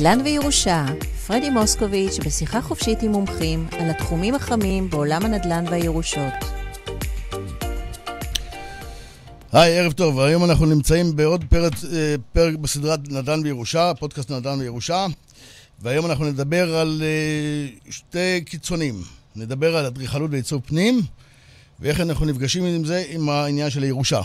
נדל"ן וירושה, פרדי מוסקוביץ' בשיחה חופשית עם מומחים על התחומים החמים בעולם הנדל"ן והירושות. היי, ערב טוב. היום אנחנו נמצאים בעוד פרק, אה, פרק בסדרת נדל"ן וירושה, פודקאסט נדל"ן וירושה, והיום אנחנו נדבר על אה, שתי קיצונים. נדבר על אדריכלות ועיצוב פנים, ואיך אנחנו נפגשים עם זה, עם העניין של הירושה.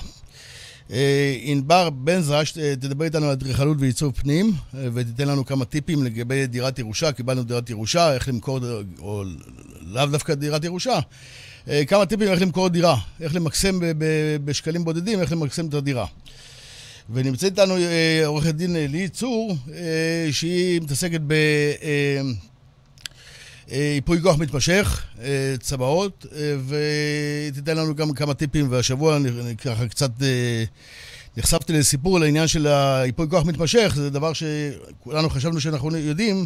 אה, ענבר בן זש אה, תדבר איתנו על אדריכלות ועיצוב פנים, אה, ותיתן לנו כמה טיפים לגבי דירת ירושה. קיבלנו דירת ירושה, איך למכור, או לאו דווקא דירת ירושה. כמה טיפים איך למכור דירה, איך למקסם בשקלים בודדים, איך למקסם את הדירה. ונמצאת איתנו עורכת דין לי צור, שהיא מתעסקת ב... ייפוי כוח מתמשך, אה, צבאות, אה, ותיתן לנו גם כמה טיפים, והשבוע אני ככה קצת אה, נחשפתי לסיפור על העניין של ייפוי כוח מתמשך, זה דבר שכולנו חשבנו שאנחנו יודעים,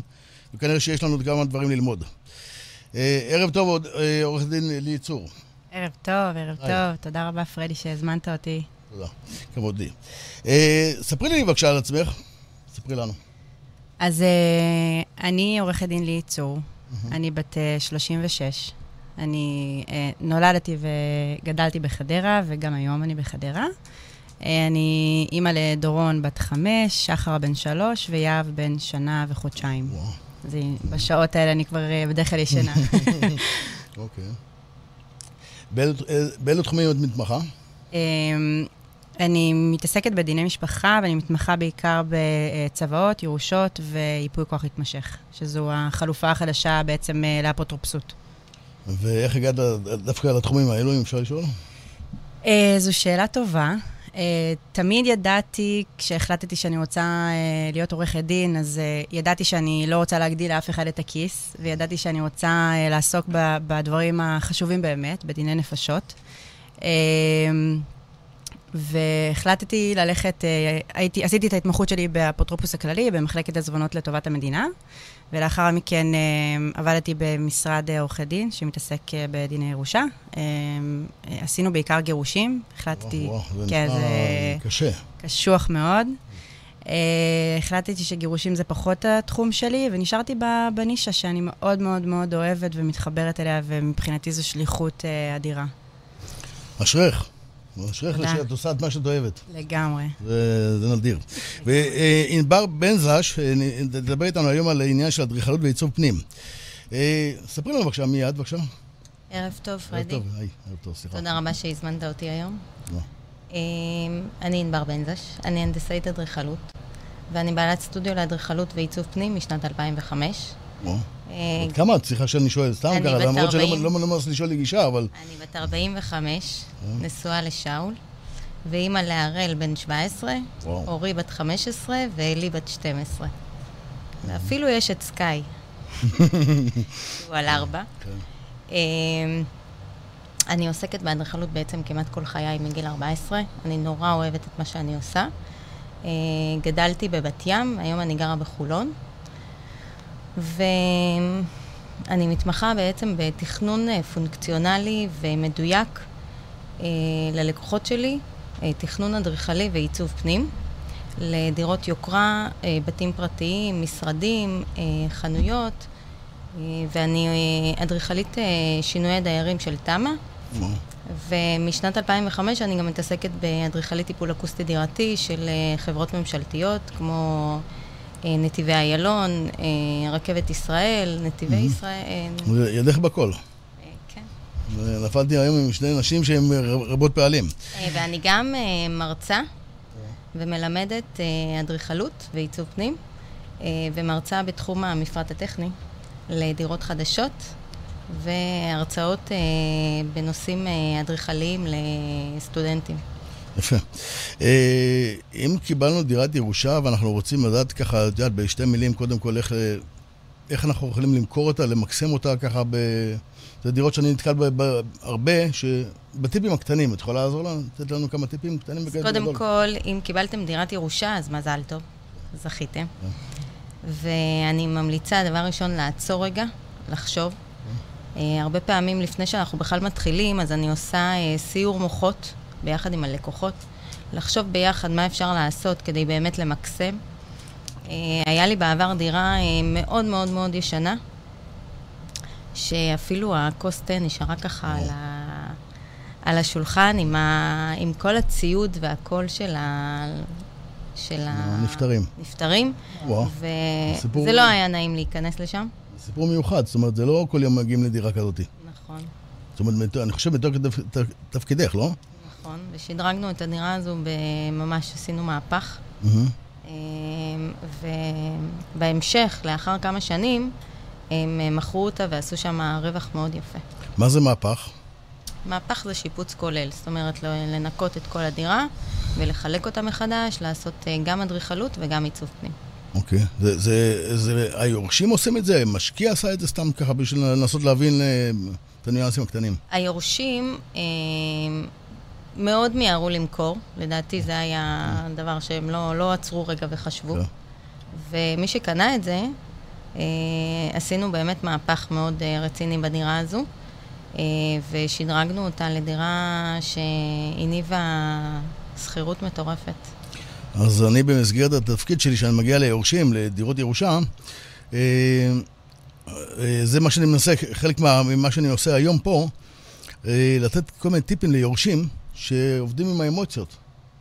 וכנראה שיש לנו כמה דברים ללמוד. ערב טוב, עורך דין לי צור. ערב טוב, ערב טוב. תודה רבה, פרדי, שהזמנת אותי. תודה, כבוד לי. ספרי לי בבקשה על עצמך, ספרי לנו. אז אני עורכת דין לי צור. Mm-hmm. אני בת 36. אה, אני uh, נולדתי וגדלתי בחדרה, וגם היום אני בחדרה. Uh, אני אימא לדורון בת חמש, שחר בן שלוש ויהב בן שנה וחודשיים. וואו. אז בשעות האלה אני כבר uh, בדרך כלל ישנה. אוקיי. באילו תחומים את מתמחה? אני מתעסקת בדיני משפחה, ואני מתמחה בעיקר בצוואות, ירושות וייפוי כוח התמשך, שזו החלופה החדשה בעצם אה, לאפוטרופסות. ואיך הגעת דווקא לתחומים האלו, אם אפשר לשאול? אה, זו שאלה טובה. Uh, תמיד ידעתי, כשהחלטתי שאני רוצה להיות עורכת דין, אז ידעתי שאני לא רוצה להגדיל לאף אחד את הכיס, וידעתי שאני רוצה לעסוק בדברים החשובים באמת, בדיני נפשות. והחלטתי ללכת, אה, הייתי, עשיתי את ההתמחות שלי באפוטרופוס הכללי, במחלקת עזבונות לטובת המדינה, ולאחר מכן אה, עבדתי במשרד עורכי דין, שמתעסק אה, בדיני ירושה. עשינו בעיקר גירושים, החלטתי... וואו, וואו, זה כן, זה קשה. קשוח מאוד. החלטתי שגירושים זה פחות התחום שלי, ונשארתי בנישה שאני מאוד מאוד מאוד אוהבת ומתחברת אליה, ומבחינתי זו שליחות אדירה. אשריך. אשריך שאת עושה את מה שאת אוהבת. לגמרי. זה, זה נדיר. וענבר בן זש, אה, תדבר איתנו היום על העניין של אדריכלות ועיצוב פנים. אה, ספרי לנו בבקשה, מי את בבקשה? ערב טוב, פרדי. ערב טוב, היי, ערב טוב, סליחה. תודה רבה שהזמנת אותי היום. אני ענבר בן זש, אני הנדסאית אדריכלות, ואני בעלת סטודיו לאדריכלות ועיצוב פנים משנת 2005. אה, כמה את? סליחה שאני שואל, סתם ככה, למרות שלא לא לשאול לי גישה, אבל... אני בת 45, אה. נשואה לשאול, ואימא להראל בן 17, אורי בת 15 ואלי בת 12. ואפילו יש את סקאי, הוא על ארבע. כן. אמ, אני עוסקת באדריכלות בעצם כמעט כל חיי מגיל 14. אני נורא אוהבת את מה שאני עושה. אה, גדלתי בבת ים, היום אני גרה בחולון. ואני מתמחה בעצם בתכנון אה, פונקציונלי ומדויק אה, ללקוחות שלי, אה, תכנון אדריכלי ועיצוב פנים, לדירות יוקרה, בתים פרטיים, משרדים, חנויות, ואני אדריכלית שינוי הדיירים של תמ"א. ומשנת 2005 אני גם מתעסקת באדריכלית טיפול אקוסטי דירתי של חברות ממשלתיות, כמו נתיבי איילון, אה, רכבת ישראל, נתיבי ישראל. ידך בכל. אה, כן. נפלתי היום עם שני נשים שהן רבות פעלים. ואני גם מרצה ומלמדת אדריכלות ועיצוב פנים, ומרצה בתחום המפרט הטכני לדירות חדשות, והרצאות בנושאים אדריכליים לסטודנטים. יפה. אה, אם קיבלנו דירת ירושה ואנחנו רוצים לדעת ככה, את יודעת, בשתי מילים, קודם כל, איך, איך אנחנו יכולים למכור אותה, למקסם אותה ככה ב... זה דירות שאני נתקל בהרבה, בטיפים הקטנים, את יכולה לעזור לנו? לתת לנו כמה טיפים קטנים? קודם גדול. כל, אם קיבלתם דירת ירושה, אז מזל טוב, זכיתם. כן. ואני ממליצה, דבר ראשון, לעצור רגע, לחשוב. הרבה פעמים לפני שאנחנו בכלל מתחילים, אז אני עושה סיור מוחות ביחד עם הלקוחות, לחשוב ביחד מה אפשר לעשות כדי באמת למקסם. Uh, היה לי בעבר דירה מאוד מאוד מאוד ישנה, שאפילו הכוס תה נשארה ככה על, ה... על השולחן עם, ה... עם כל הציוד והקול של ה... של הנפטרים. הנפטרים. וואו. וזה לא היה נעים להיכנס לשם. זה סיפור מיוחד, זאת אומרת, זה לא כל יום מגיעים לדירה כזאת. נכון. זאת אומרת, אני חושב בתוקף תפקידך, לא? נכון, ושדרגנו את הדירה הזו, ממש עשינו מהפך. Mm-hmm. ובהמשך, לאחר כמה שנים, הם מכרו אותה ועשו שם רווח מאוד יפה. מה זה מהפך? מהפך זה שיפוץ כולל, זאת אומרת לנקות את כל הדירה ולחלק אותה מחדש, לעשות אה, גם אדריכלות וגם עיצוב פנים. אוקיי. זה, זה, זה, היורשים עושים את זה? משקיע עשה את זה סתם ככה בשביל לנסות להבין אה, את הניואנסים הקטנים? היורשים אה, מאוד מיהרו למכור, לדעתי זה היה דבר שהם לא, לא עצרו רגע וחשבו. כן. ומי שקנה את זה, אה, עשינו באמת מהפך מאוד אה, רציני בדירה הזו. אה, ושדרגנו אותה לדירה שהניבה שכירות מטורפת. אז אני במסגרת התפקיד שלי, שאני מגיע ליורשים, לדירות ירושה, אה, אה, זה מה שאני מנסה, חלק ממה שאני עושה היום פה, לתת כל מיני טיפים ליורשים שעובדים עם האמוציות.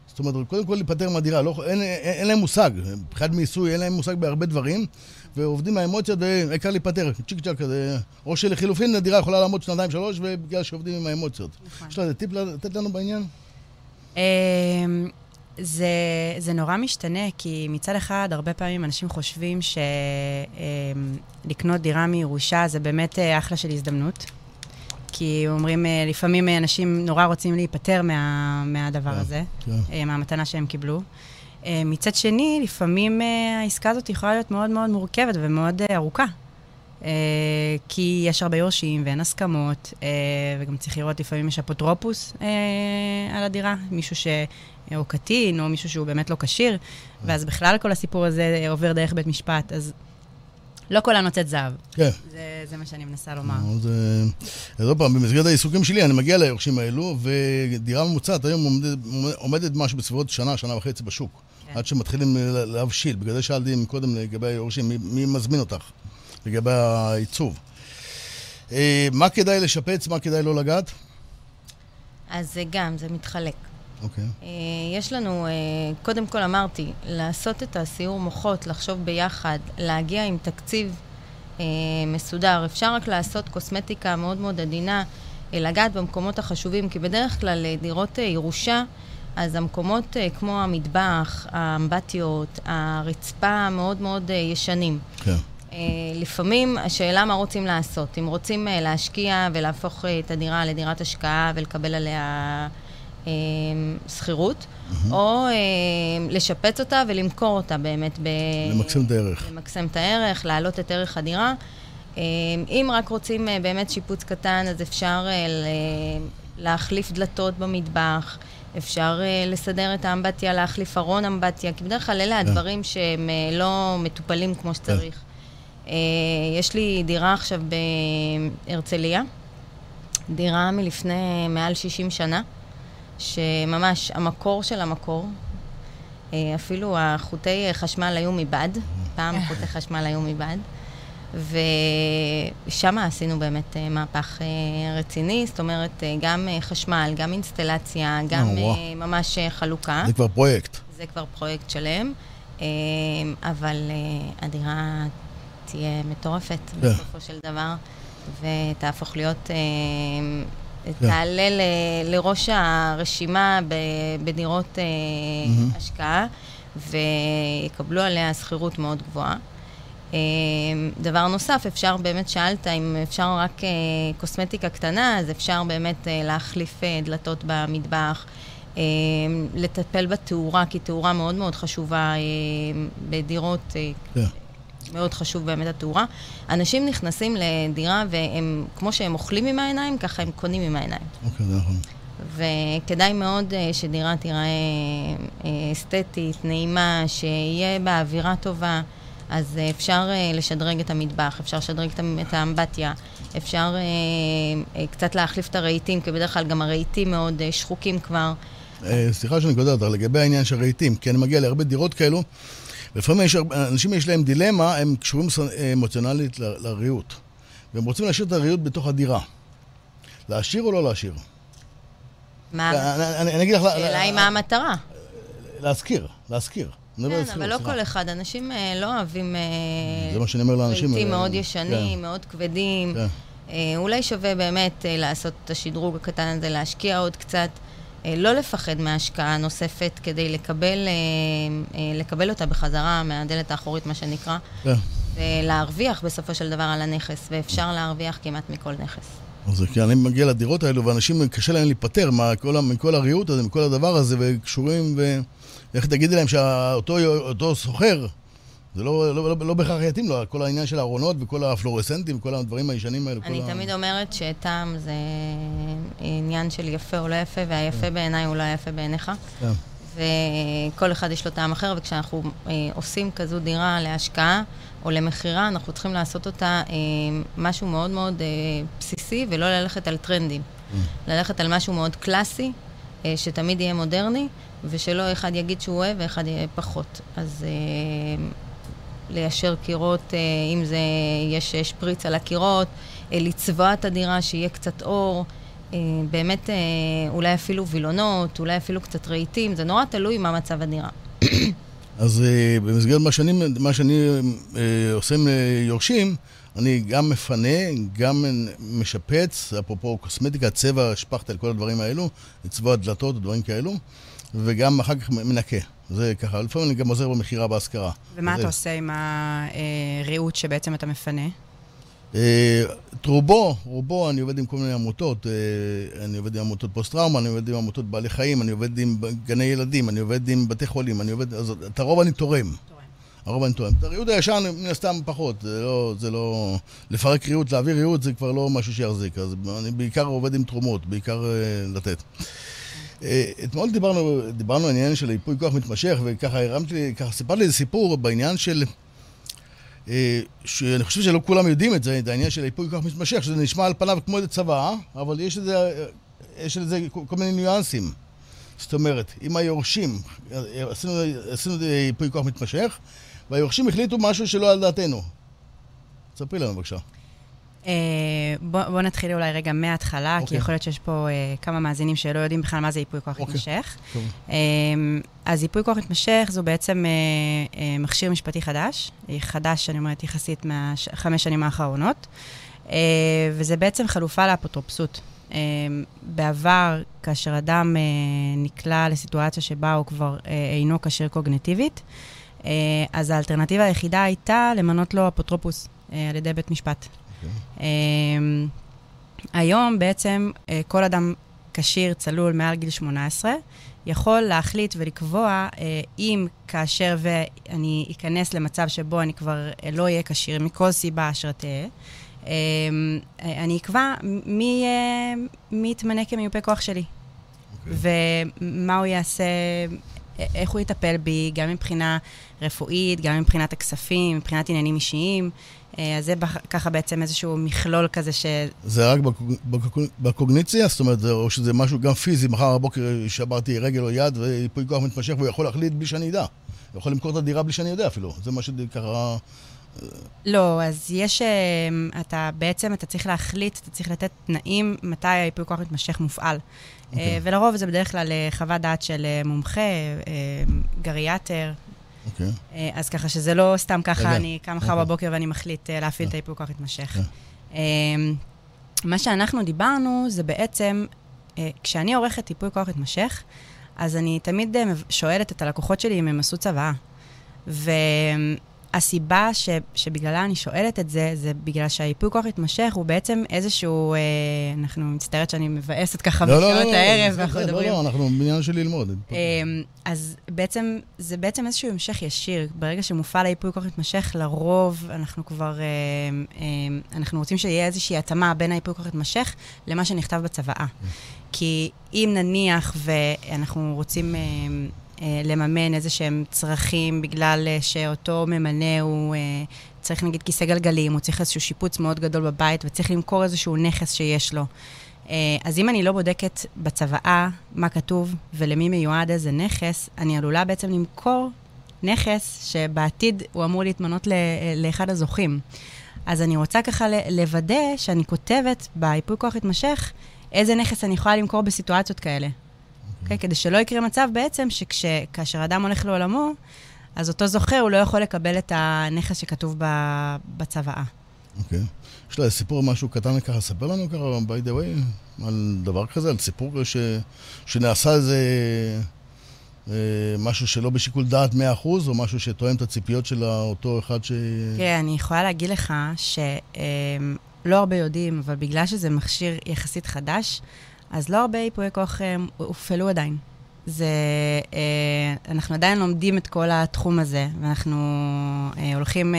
זאת אומרת, קודם כל להיפטר מהדירה, לא, אין, אין, אין להם מושג, מבחינת מיסוי אין להם מושג בהרבה דברים, ועובדים מהאמוציות, והעיקר להיפטר, צ'יק צ'אק כזה. או שלחילופין הדירה יכולה לעמוד שנתיים, שלוש, ובגלל שעובדים עם האמוציות. נכון. יש לך טיפ לתת לנו בעניין? אמ, זה, זה נורא משתנה, כי מצד אחד, הרבה פעמים אנשים חושבים שלקנות אמ, דירה מירושה זה באמת אה, אחלה של הזדמנות. כי אומרים, אה, לפעמים אנשים נורא רוצים להיפטר מה, מהדבר כן, הזה, כן. אה, מהמתנה שהם קיבלו. אה, מצד שני, לפעמים העסקה הזאת יכולה להיות מאוד מאוד מורכבת ומאוד ארוכה. כי יש הרבה יורשים ואין הסכמות, וגם צריך לראות, לפעמים יש אפוטרופוס על הדירה, מישהו ש... או קטין, או מישהו שהוא באמת לא כשיר, ואז בכלל כל הסיפור הזה עובר דרך בית משפט. אז לא כולה נוצאת זהב. כן. זה, זה מה שאני מנסה לומר. אז, עוד פעם, במסגרת העיסוקים שלי, אני מגיע ליורשים האלו, ודירה ממוצעת היום עומדת, עומדת משהו בסביבות שנה, שנה וחצי בשוק. כן. עד שמתחילים להבשיל. בגלל זה שאלתי קודם לגבי היורשים, מי, מי מזמין אותך לגבי העיצוב. אה, מה כדאי לשפץ, מה כדאי לא לגעת? אז זה גם, זה מתחלק. אוקיי. Okay. אה, יש לנו, אה, קודם כל אמרתי, לעשות את הסיור מוחות, לחשוב ביחד, להגיע עם תקציב אה, מסודר. אפשר רק לעשות קוסמטיקה מאוד מאוד עדינה, לגעת במקומות החשובים, כי בדרך כלל דירות ירושה, אז המקומות כמו המטבח, האמבטיות, הרצפה מאוד מאוד ישנים. כן. Okay. לפעמים השאלה מה רוצים לעשות. אם רוצים להשקיע ולהפוך את הדירה לדירת השקעה ולקבל עליה... אמ, שכירות, mm-hmm. או אמ, לשפץ אותה ולמכור אותה באמת. ב... למקסם את הערך. למקסם את הערך, להעלות את ערך הדירה. אמ, אם רק רוצים אה, באמת שיפוץ קטן, אז אפשר אה, להחליף דלתות במטבח, אפשר אה, לסדר את האמבטיה, להחליף ארון אמבטיה, כי בדרך כלל אלה. כן. הדברים שהם לא מטופלים כמו שצריך. Yeah. כן. יש לי דירה עכשיו בהרצליה, דירה מלפני מעל 60 שנה. שממש המקור של המקור, אה, אפילו החוטי חשמל היו מבד, פעם חוטי חשמל היו מבד, ושם עשינו באמת אה, מהפך אה, רציני, זאת אומרת, גם חשמל, גם אינסטלציה, גם ממש חלוקה. זה כבר פרויקט. זה כבר פרויקט שלם, אבל הדירה תהיה מטורפת כן. בסופו של דבר, ותהפוך להיות כן. תעלה ל, לראש הרשימה בדירות mm-hmm. השקעה, ויקבלו עליה שכירות מאוד גבוהה. אה, דבר נוסף, אפשר באמת, שאלת אם אפשר רק אה, קוסמטיקה קטנה, אז אפשר באמת להחליף דלתות במטבח, לטפל בתאורה, כי תאורה מאוד מאוד חשובה בדירות. Yeah. מאוד חשוב באמת התאורה. אנשים נכנסים לדירה והם, כמו שהם אוכלים עם העיניים, ככה הם קונים עם העיניים. אוקיי, זה נכון. וכדאי מאוד uh, שדירה תיראה uh, אסתטית, נעימה, שיהיה בה אווירה טובה. אז uh, אפשר לשדרג את המטבח, אפשר לשדרג את האמבטיה, אפשר קצת להחליף את הרהיטים, כי בדרך כלל גם הרהיטים מאוד שחוקים כבר. סליחה שאני קודם לגבי העניין של רהיטים, כי אני מגיע להרבה דירות כאלו. ולפעמים יש, אנשים יש להם דילמה, הם קשורים אמוציונלית לריהוט. והם רוצים להשאיר את הריהוט בתוך הדירה. להשאיר או לא להשאיר? מה? אני, אני אגיד לך... השאלה היא מה המטרה. להזכיר, להזכיר. כן, אבל לא כל אחד. אנשים אה, לא אוהבים... אה, זה מה שאני אומר לאנשים. רהיטים מאוד ישנים, כן. מאוד כבדים. כן. אה, אולי שווה באמת לעשות את השדרוג הקטן הזה, להשקיע עוד קצת. לא לפחד מהשקעה נוספת כדי לקבל, לקבל אותה בחזרה מהדלת האחורית, מה שנקרא, כן. ולהרוויח בסופו של דבר על הנכס, ואפשר להרוויח כמעט מכל נכס. אז כי אני מגיע לדירות האלו, ואנשים, קשה להם להיפטר מכל הריהוט הזה, מכל הדבר הזה, וקשורים, ו... איך תגידי להם שאותו סוחר, זה לא, לא, לא, לא בהכרח יתאים לו, כל העניין של הארונות וכל הפלורסנטים וכל הדברים הישנים האלו. אני תמיד ה... אומרת שטעם זה עניין של יפה או לא יפה, והיפה כן. בעיניי הוא לא יפה בעיניך. כן. וכל אחד יש לו טעם אחר, וכשאנחנו אה, עושים כזו דירה להשקעה או למכירה, אנחנו צריכים לעשות אותה אה, משהו מאוד מאוד אה, בסיסי, ולא ללכת על טרנדים. Mm. ללכת על משהו מאוד קלאסי, אה, שתמיד יהיה מודרני, ושלא אחד יגיד שהוא אוהב ואחד יהיה פחות. אז אה, ליישר קירות, אה, אם זה, יש שפריץ על הקירות, אה, לצבוע את הדירה, שיהיה קצת אור. אה, באמת, אולי אפילו וילונות, אולי אפילו קצת רהיטים, זה נורא תלוי מה מצב הדירה. אז במסגרת מה שאני, מה שאני עושה עם יורשים, אני גם מפנה, גם משפץ, אפרופו קוסמטיקה, צבע, שפכטל, כל הדברים האלו, לצבוע דלתות ודברים כאלו, וגם אחר כך מנקה. זה ככה, לפעמים אני גם עוזר במכירה בהשכרה. ומה אתה עושה עם הריהוט שבעצם אתה מפנה? אה, את רובו, רובו, אני עובד עם כל מיני עמותות. אה, אני עובד עם עמותות פוסט-טראומה, אני עובד עם עמותות בעלי חיים, אני עובד עם גני ילדים, אני עובד עם בתי חולים, אני עובד... אז את הרוב אני תורם. הרוב אני תורם. את הריהוט הישן, מן הסתם פחות. זה לא, זה לא... לפרק ריהוט, להעביר ריהוט, זה כבר לא משהו שיחזיק. אז אני בעיקר עובד עם תרומות, בעיקר uh, לתת. Uh, אתמול דיברנו, דיברנו על עניין של ייפוי כוח מתמשך, וככה הרמתי, ככה סיפרתי איזה סיפור בעניין של... אה, שאני חושב שלא כולם יודעים את זה, את העניין של ייפוי כוח מתמשך, שזה נשמע על פניו כמו איזה צבא, אבל יש לזה, יש לזה כל מיני ניואנסים. זאת אומרת, אם היורשים, עשינו, עשינו ייפוי כוח מתמשך, והיורשים החליטו משהו שלא על דעתנו. ספרי לנו בבקשה. Uh, בוא, בוא נתחיל אולי רגע מההתחלה, okay. כי אוקיי. יכול להיות שיש פה uh, כמה מאזינים שלא יודעים בכלל מה זה ייפוי כוח okay. אוקיי. מתמשך. Okay. Uh, אז ייפוי כוח מתמשך זו בעצם uh, uh, מכשיר משפטי חדש, חדש, אני אומרת, יחסית מהחמש שנים האחרונות, uh, וזה בעצם חלופה לאפוטרופסות. Uh, בעבר, כאשר אדם uh, נקלע לסיטואציה שבה הוא כבר uh, אינו כשיר קוגנטיבית, uh, אז האלטרנטיבה היחידה הייתה למנות לו אפוטרופוס uh, על ידי בית משפט. Okay. אמ, היום בעצם אה, כל אדם כשיר, צלול, מעל גיל 18, יכול להחליט ולקבוע אה, אם כאשר ואני אכנס למצב שבו אני כבר אה, לא אהיה כשיר, מכל סיבה אשר תהא, אמ, אני אקבע מי, מי יתמנה כמיופה כוח שלי. Okay. אוקיי. ומה הוא יעשה, איך הוא יטפל בי, גם מבחינה רפואית, גם מבחינת הכספים, מבחינת עניינים אישיים. אה, אז זה ככה בעצם איזשהו מכלול כזה ש... זה רק בקוגניציה? זאת אומרת, או שזה משהו גם פיזי, מחר בבוקר שברתי רגל או יד ויפוי כוח מתמשך והוא יכול להחליט בלי שאני אדע. הוא יכול למכור את הדירה בלי שאני יודע אפילו. זה מה שככה... לא, אז יש, אה, אתה בעצם, אתה צריך להחליט, אתה צריך לתת תנאים מתי היפוי כוח מתמשך מופעל. Okay. אוקיי. ולרוב זה בדרך כלל חוות דעת של מומחה, גריאטר, אוקיי. אה, אז ככה שזה לא סתם ככה, אני קם מחר אוקיי. בבוקר ואני מחליט אה, להפעיל את הייפוי כוח מתמשך. אמ, מה שאנחנו דיברנו זה בעצם, אה, כשאני עורכת ייפוי כוח מתמשך, אז אני תמיד שואלת את הלקוחות שלי אם הם עשו צוואה. הסיבה ש, שבגללה אני שואלת את זה, זה בגלל שהייפוי כוח התמשך הוא בעצם איזשהו, אה, אנחנו מצטערת שאני מבאסת ככה לא, בשעות לא, לא, הערב, לא, ואנחנו מדברים. לא, לא, אנחנו בעניין של ללמוד. אה, אז בעצם, זה בעצם איזשהו המשך ישיר. ברגע שמופעל הייפוי כוח מתמשך, לרוב אנחנו כבר, אה, אה, אנחנו רוצים שיהיה איזושהי התאמה בין הייפוי כוח מתמשך למה שנכתב בצוואה. כי אם נניח ואנחנו רוצים... אה, לממן איזה שהם צרכים בגלל אה, שאותו ממנה הוא אה, צריך נגיד כיסא גלגלים, הוא צריך איזשהו שיפוץ מאוד גדול בבית וצריך למכור איזשהו נכס שיש לו. אז אם אני לא בודקת בצוואה מה כתוב ולמי מיועד איזה נכס, אני עלולה בעצם למכור נכס שבעתיד הוא אמור להתמנות ל, לאחד הזוכים. אז אני רוצה ככה לוודא שאני כותבת בייפוי כוח התמשך איזה נכס אני יכולה למכור בסיטואציות כאלה. אוקיי? כדי שלא יקרה מצב בעצם שכאשר אדם הולך לעולמו, אז אותו זוכר, הוא לא יכול לקבל את הנכס שכתוב בצוואה. אוקיי. יש לה סיפור, משהו קטן ככה, ספר לנו ככה, by the way, על דבר כזה, על סיפור ש... שנעשה איזה... אה, משהו שלא בשיקול דעת 100%, או משהו שתואם את הציפיות של אותו אחד ש... כן, אני יכולה להגיד לך שלא הרבה יודעים, אבל בגלל שזה מכשיר יחסית חדש, אז לא הרבה ייפויי כוח אה, הופעלו עדיין. זה, אה, אנחנו עדיין לומדים את כל התחום הזה, ואנחנו אה, הולכים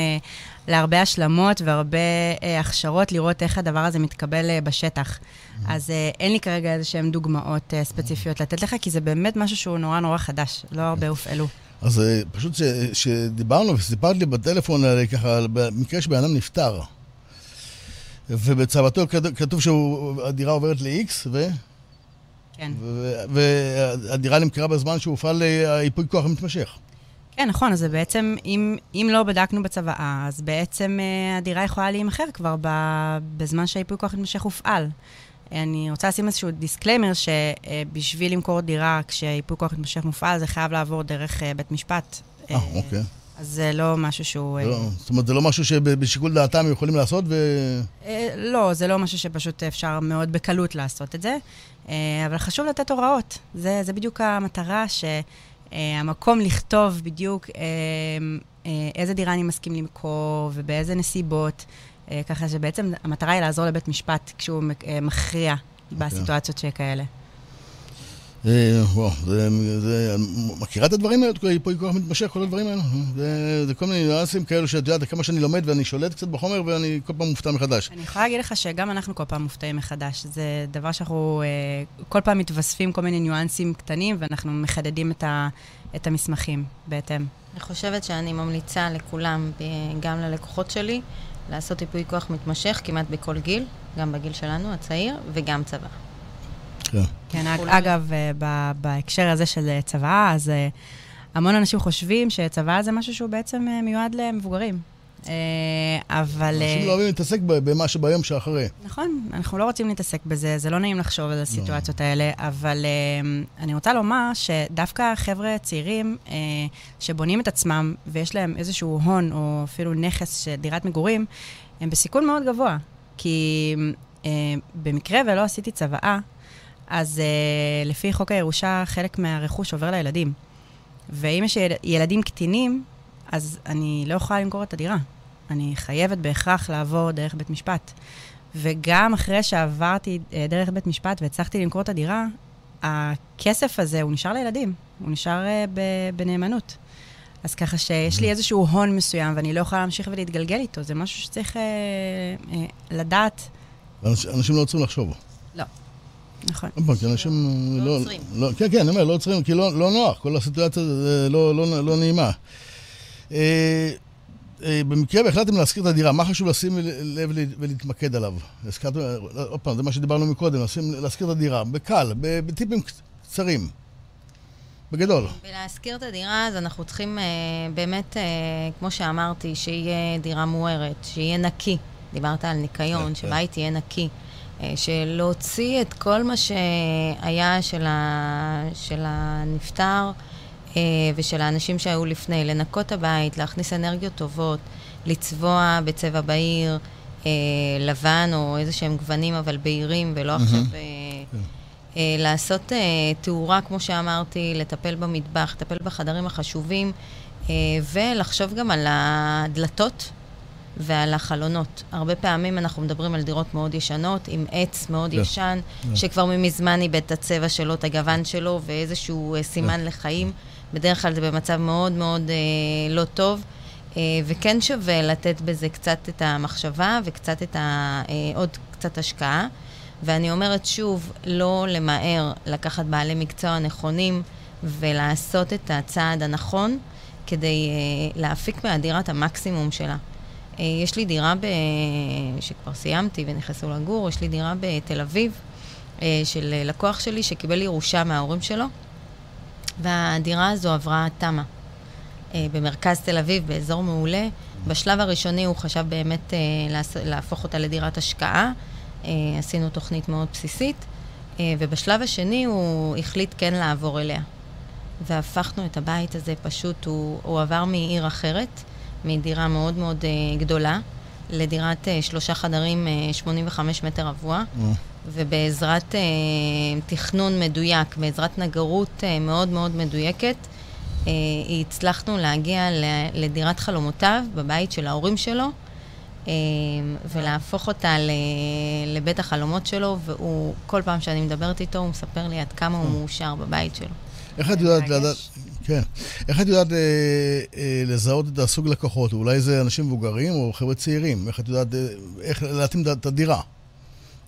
להרבה השלמות והרבה הכשרות לראות איך הדבר הזה מתקבל בשטח. Mm-hmm. אז אין לי כרגע איזה שהן דוגמאות ספציפיות לתת לך, כי זה באמת משהו שהוא נורא נורא חדש, לא הרבה הופעלו. אז פשוט שדיברנו וסיפרת לי בטלפון, ככה, במקרה שבן אדם נפטר, ובצוותו כתוב שהדירה עוברת ל-X, ו... כן. והדירה נמכרה בזמן שהופעל הייפוי כוח המתמשך. כן, נכון, אז זה בעצם, אם, אם לא בדקנו בצוואה, אז בעצם אה, הדירה יכולה להימכר כבר ב, בזמן שהייפוי כוח מתמשך הופעל. אני רוצה לשים איזשהו disclaimer, שבשביל למכור דירה כשהייפוי כוח מתמשך מופעל, זה חייב לעבור דרך אה, בית משפט. אה, אה, אוקיי. אז זה לא משהו שהוא... לא, זאת אומרת, זה לא משהו שבשיקול דעתם יכולים לעשות ו... לא, זה לא משהו שפשוט אפשר מאוד בקלות לעשות את זה. אבל חשוב לתת הוראות. זה, זה בדיוק המטרה, שהמקום לכתוב בדיוק איזה דירה אני מסכים למכור ובאיזה נסיבות. ככה שבעצם המטרה היא לעזור לבית משפט כשהוא מכריע okay. אוקיי. בסיטואציות שכאלה. וואו, זה, מכירה את הדברים האלה? ייפוי כוח מתמשך, כל הדברים האלה? זה, זה כל מיני ניואנסים כאלו שאת יודעת, כמה שאני לומד ואני שולט קצת בחומר ואני כל פעם מופתע מחדש. אני יכולה להגיד לך שגם אנחנו כל פעם מופתעים מחדש. זה דבר שאנחנו אה, כל פעם מתווספים כל מיני ניואנסים קטנים ואנחנו מחדדים את, ה, את המסמכים בהתאם. אני חושבת שאני ממליצה לכולם, גם ללקוחות שלי, לעשות ייפוי כוח מתמשך כמעט בכל גיל, גם בגיל שלנו, הצעיר, וגם צבא. כן. כן, אגב, אה, בהקשר הזה של אה, צבא, אז אה, המון אנשים חושבים שצבא זה משהו שהוא בעצם מיועד למבוגרים. אבל... אנשים לא אוהבים להתעסק במה שביום שאחרי. נכון, אנחנו לא רוצים להתעסק בזה, זה לא נעים לחשוב על לא. הסיטואציות האלה, אבל אני רוצה לומר שדווקא חבר'ה צעירים שבונים את עצמם ויש להם איזשהו הון או אפילו נכס של דירת מגורים, הם בסיכון מאוד גבוה. כי במקרה ולא עשיתי צוואה, אז uh, לפי חוק הירושה, חלק מהרכוש עובר לילדים. ואם יש ילדים קטינים, אז אני לא יכולה למכור את הדירה. אני חייבת בהכרח לעבור דרך בית משפט. וגם אחרי שעברתי uh, דרך בית משפט והצלחתי למכור את הדירה, הכסף הזה, הוא נשאר לילדים. הוא נשאר uh, בנאמנות. אז ככה שיש לי איזשהו הון מסוים ואני לא יכולה להמשיך ולהתגלגל איתו. זה משהו שצריך uh, uh, לדעת. אנשים לא רוצים לחשוב. לא. נכון. כי אנשים לא, לא עוצרים. לא, כן, כן, אני אומר, לא עוצרים, כי לא, לא נוח, כל הסיטואציה זה לא, לא, לא נעימה. אה, אה, במקרה והחלטתם להשכיר את הדירה, מה חשוב לשים לב ולהתמקד עליו? הזכרתם, עוד פעם, זה מה שדיברנו מקודם, להשכיר את הדירה, בקל, בטיפים קצרים. בגדול. ולהשכיר את הדירה, אז אנחנו צריכים אה, באמת, אה, כמו שאמרתי, שיהיה דירה מוארת, שיהיה נקי. דיברת על ניקיון, כן, שבית כן. יהיה נקי. אה, של להוציא את כל מה שהיה של, ה, של הנפטר אה, ושל האנשים שהיו לפני, לנקות הבית, להכניס אנרגיות טובות, לצבוע בצבע בהיר, אה, לבן או איזה שהם גוונים, אבל בהירים, ולא mm-hmm. עכשיו... כן. לעשות תאורה, כמו שאמרתי, לטפל במטבח, לטפל בחדרים החשובים, ולחשוב גם על הדלתות ועל החלונות. הרבה פעמים אנחנו מדברים על דירות מאוד ישנות, עם עץ מאוד yeah. כן. ישן, yeah. כן. שכבר מזמן איבד את הצבע שלו, את הגוון שלו, ואיזשהו אה, סימן yeah. לחיים. בדרך כלל זה במצב מאוד מאוד אה, לא טוב, אה, וכן שווה לתת בזה קצת את המחשבה וקצת את ה... אה, עוד קצת השקעה. ואני אומרת שוב, לא למהר לקחת בעלי מקצוע נכונים ולעשות את הצעד הנכון כדי אה, להפיק מהדירה את המקסימום שלה. אה, יש לי דירה ב... שכבר סיימתי ונכנסו לגור, יש לי דירה בתל אביב אה, של לקוח שלי שקיבל ירושה מההורים שלו, והדירה הזו עברה תמה. אה, במרכז תל אביב, באזור מעולה. בשלב הראשוני הוא חשב באמת אה, להפוך אותה לדירת השקעה. אה, עשינו תוכנית מאוד בסיסית, ובשלב השני הוא החליט כן לעבור אליה. והפכנו את הבית הזה, פשוט, הוא, הוא עבר מעיר אחרת, מדירה מאוד מאוד גדולה, לדירת שלושה חדרים, 85 מטר רבוע, ובעזרת תכנון מדויק, בעזרת נגרות מאוד מאוד מדויקת, אה, הצלחנו להגיע לדירת חלומותיו בבית של ההורים שלו, אה, ולהפוך אותה לבית החלומות שלו, והוא, כל פעם שאני מדברת איתו, הוא מספר לי עד כמה הוא אה. מאושר בבית שלו. איך את יודעת לדעת, כן, איך את יודעת אה, אה, לזהות את הסוג לקוחות? אולי זה אנשים מבוגרים או חבר'ה צעירים? איך את יודעת, אה, איך להתאים את הדירה?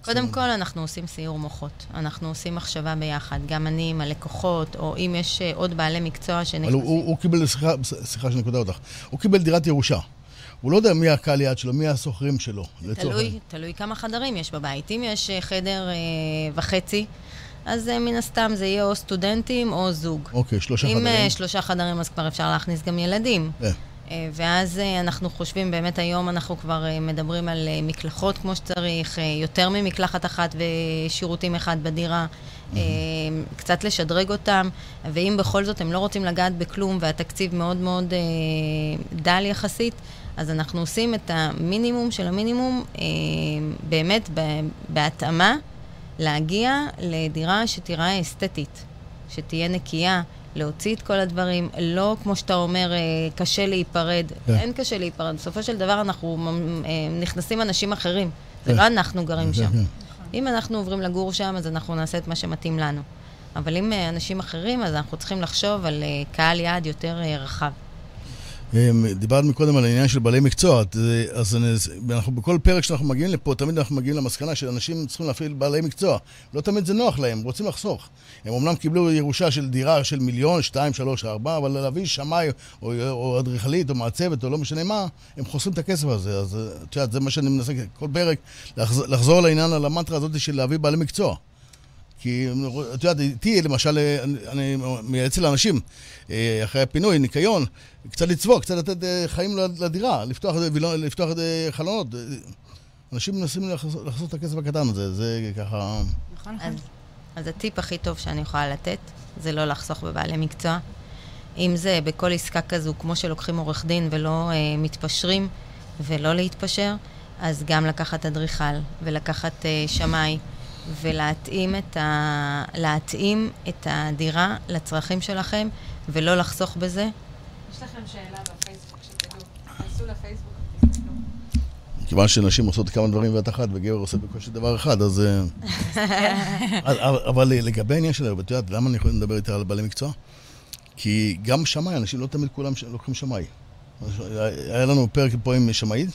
קודם כל, אנחנו עושים סיור מוחות. אנחנו עושים מחשבה ביחד, גם אני עם הלקוחות, או אם יש אה, עוד בעלי מקצוע שנכנסים. אבל הוא, הוא קיבל, סליחה, סליחה שאני קוטע אותך, הוא קיבל דירת ירושה. הוא לא יודע מי הקהל יעד שלו, מי הסוחרים שלו. תלוי, תלוי כמה חדרים יש בבית. אם יש אה, חדר אה, וחצי, אז אה, מן הסתם זה יהיה או סטודנטים או זוג. אוקיי, שלושה אם, חדרים. אם שלושה חדרים, אז כבר אפשר להכניס גם ילדים. Yeah. אה, ואז אה, אנחנו חושבים, באמת היום אנחנו כבר אה, מדברים על מקלחות כמו שצריך, יותר ממקלחת אחת ושירותים אחד בדירה, mm-hmm. קצת לשדרג אותם, ואם בכל זאת הם לא רוצים לגעת בכלום והתקציב מאוד מאוד דל יחסית, אז אנחנו עושים את המינימום של המינימום באמת בהתאמה להגיע לדירה שתיראה אסתטית, שתהיה נקייה. להוציא את כל הדברים, לא כמו שאתה אומר, אה, קשה להיפרד. כן. אין קשה להיפרד. בסופו של דבר אנחנו אה, נכנסים אנשים אחרים. זה כן. לא אנחנו גרים כן, שם. כן. אם אנחנו עוברים לגור שם, אז אנחנו נעשה את מה שמתאים לנו. אבל אם אה, אנשים אחרים, אז אנחנו צריכים לחשוב על קהל יעד יותר רחב. דיברת מקודם על העניין של בעלי מקצוע, אז אנחנו בכל פרק שאנחנו מגיעים לפה, תמיד אנחנו מגיעים למסקנה שאנשים צריכים להפעיל בעלי מקצוע. לא תמיד זה נוח להם, רוצים לחסוך. הם אמנם קיבלו ירושה של דירה של מיליון, שתיים, שלוש, ארבע, אבל להביא שמאי או אדריכלית או מעצבת או לא משנה מה, הם חוסרים את הכסף הזה. אז את יודעת, זה מה שאני מנסה כל פרק, לחזור לעניין, על המנטרה הזאת של להביא בעלי מקצוע. כי את יודעת, איתי למשל, אני מייעץ לאנשים, אה, אחרי הפינוי, ניקיון, קצת לצבוע, קצת לתת אה, חיים לדירה, לפתוח, לפתוח חלונות. אנשים מנסים לחסוך את הכסף הקטן הזה, זה ככה... נכון, נכון. אז הטיפ הכי טוב שאני יכולה לתת, זה לא לחסוך בבעלי מקצוע. אם זה בכל עסקה כזו, כמו שלוקחים עורך דין ולא אה, מתפשרים ולא להתפשר, אז גם לקחת אדריכל ולקחת אה, שמאי. ולהתאים את, ה... להתאים את הדירה לצרכים שלכם, ולא לחסוך בזה. יש לכם שאלה בפייסבוק שתדעו. תעשו לפייסבוק כיוון שנשים עושות כמה דברים בבת אחת וגבר עושה בקושי דבר אחד, אז... אה, אבל לגבי העניין שלנו, את יודעת, למה אני יכול לדבר איתה על בעלי מקצוע? כי גם שמאי, אנשים לא תמיד כולם לוקחים שמאי. היה לנו פרק פה עם שמאית,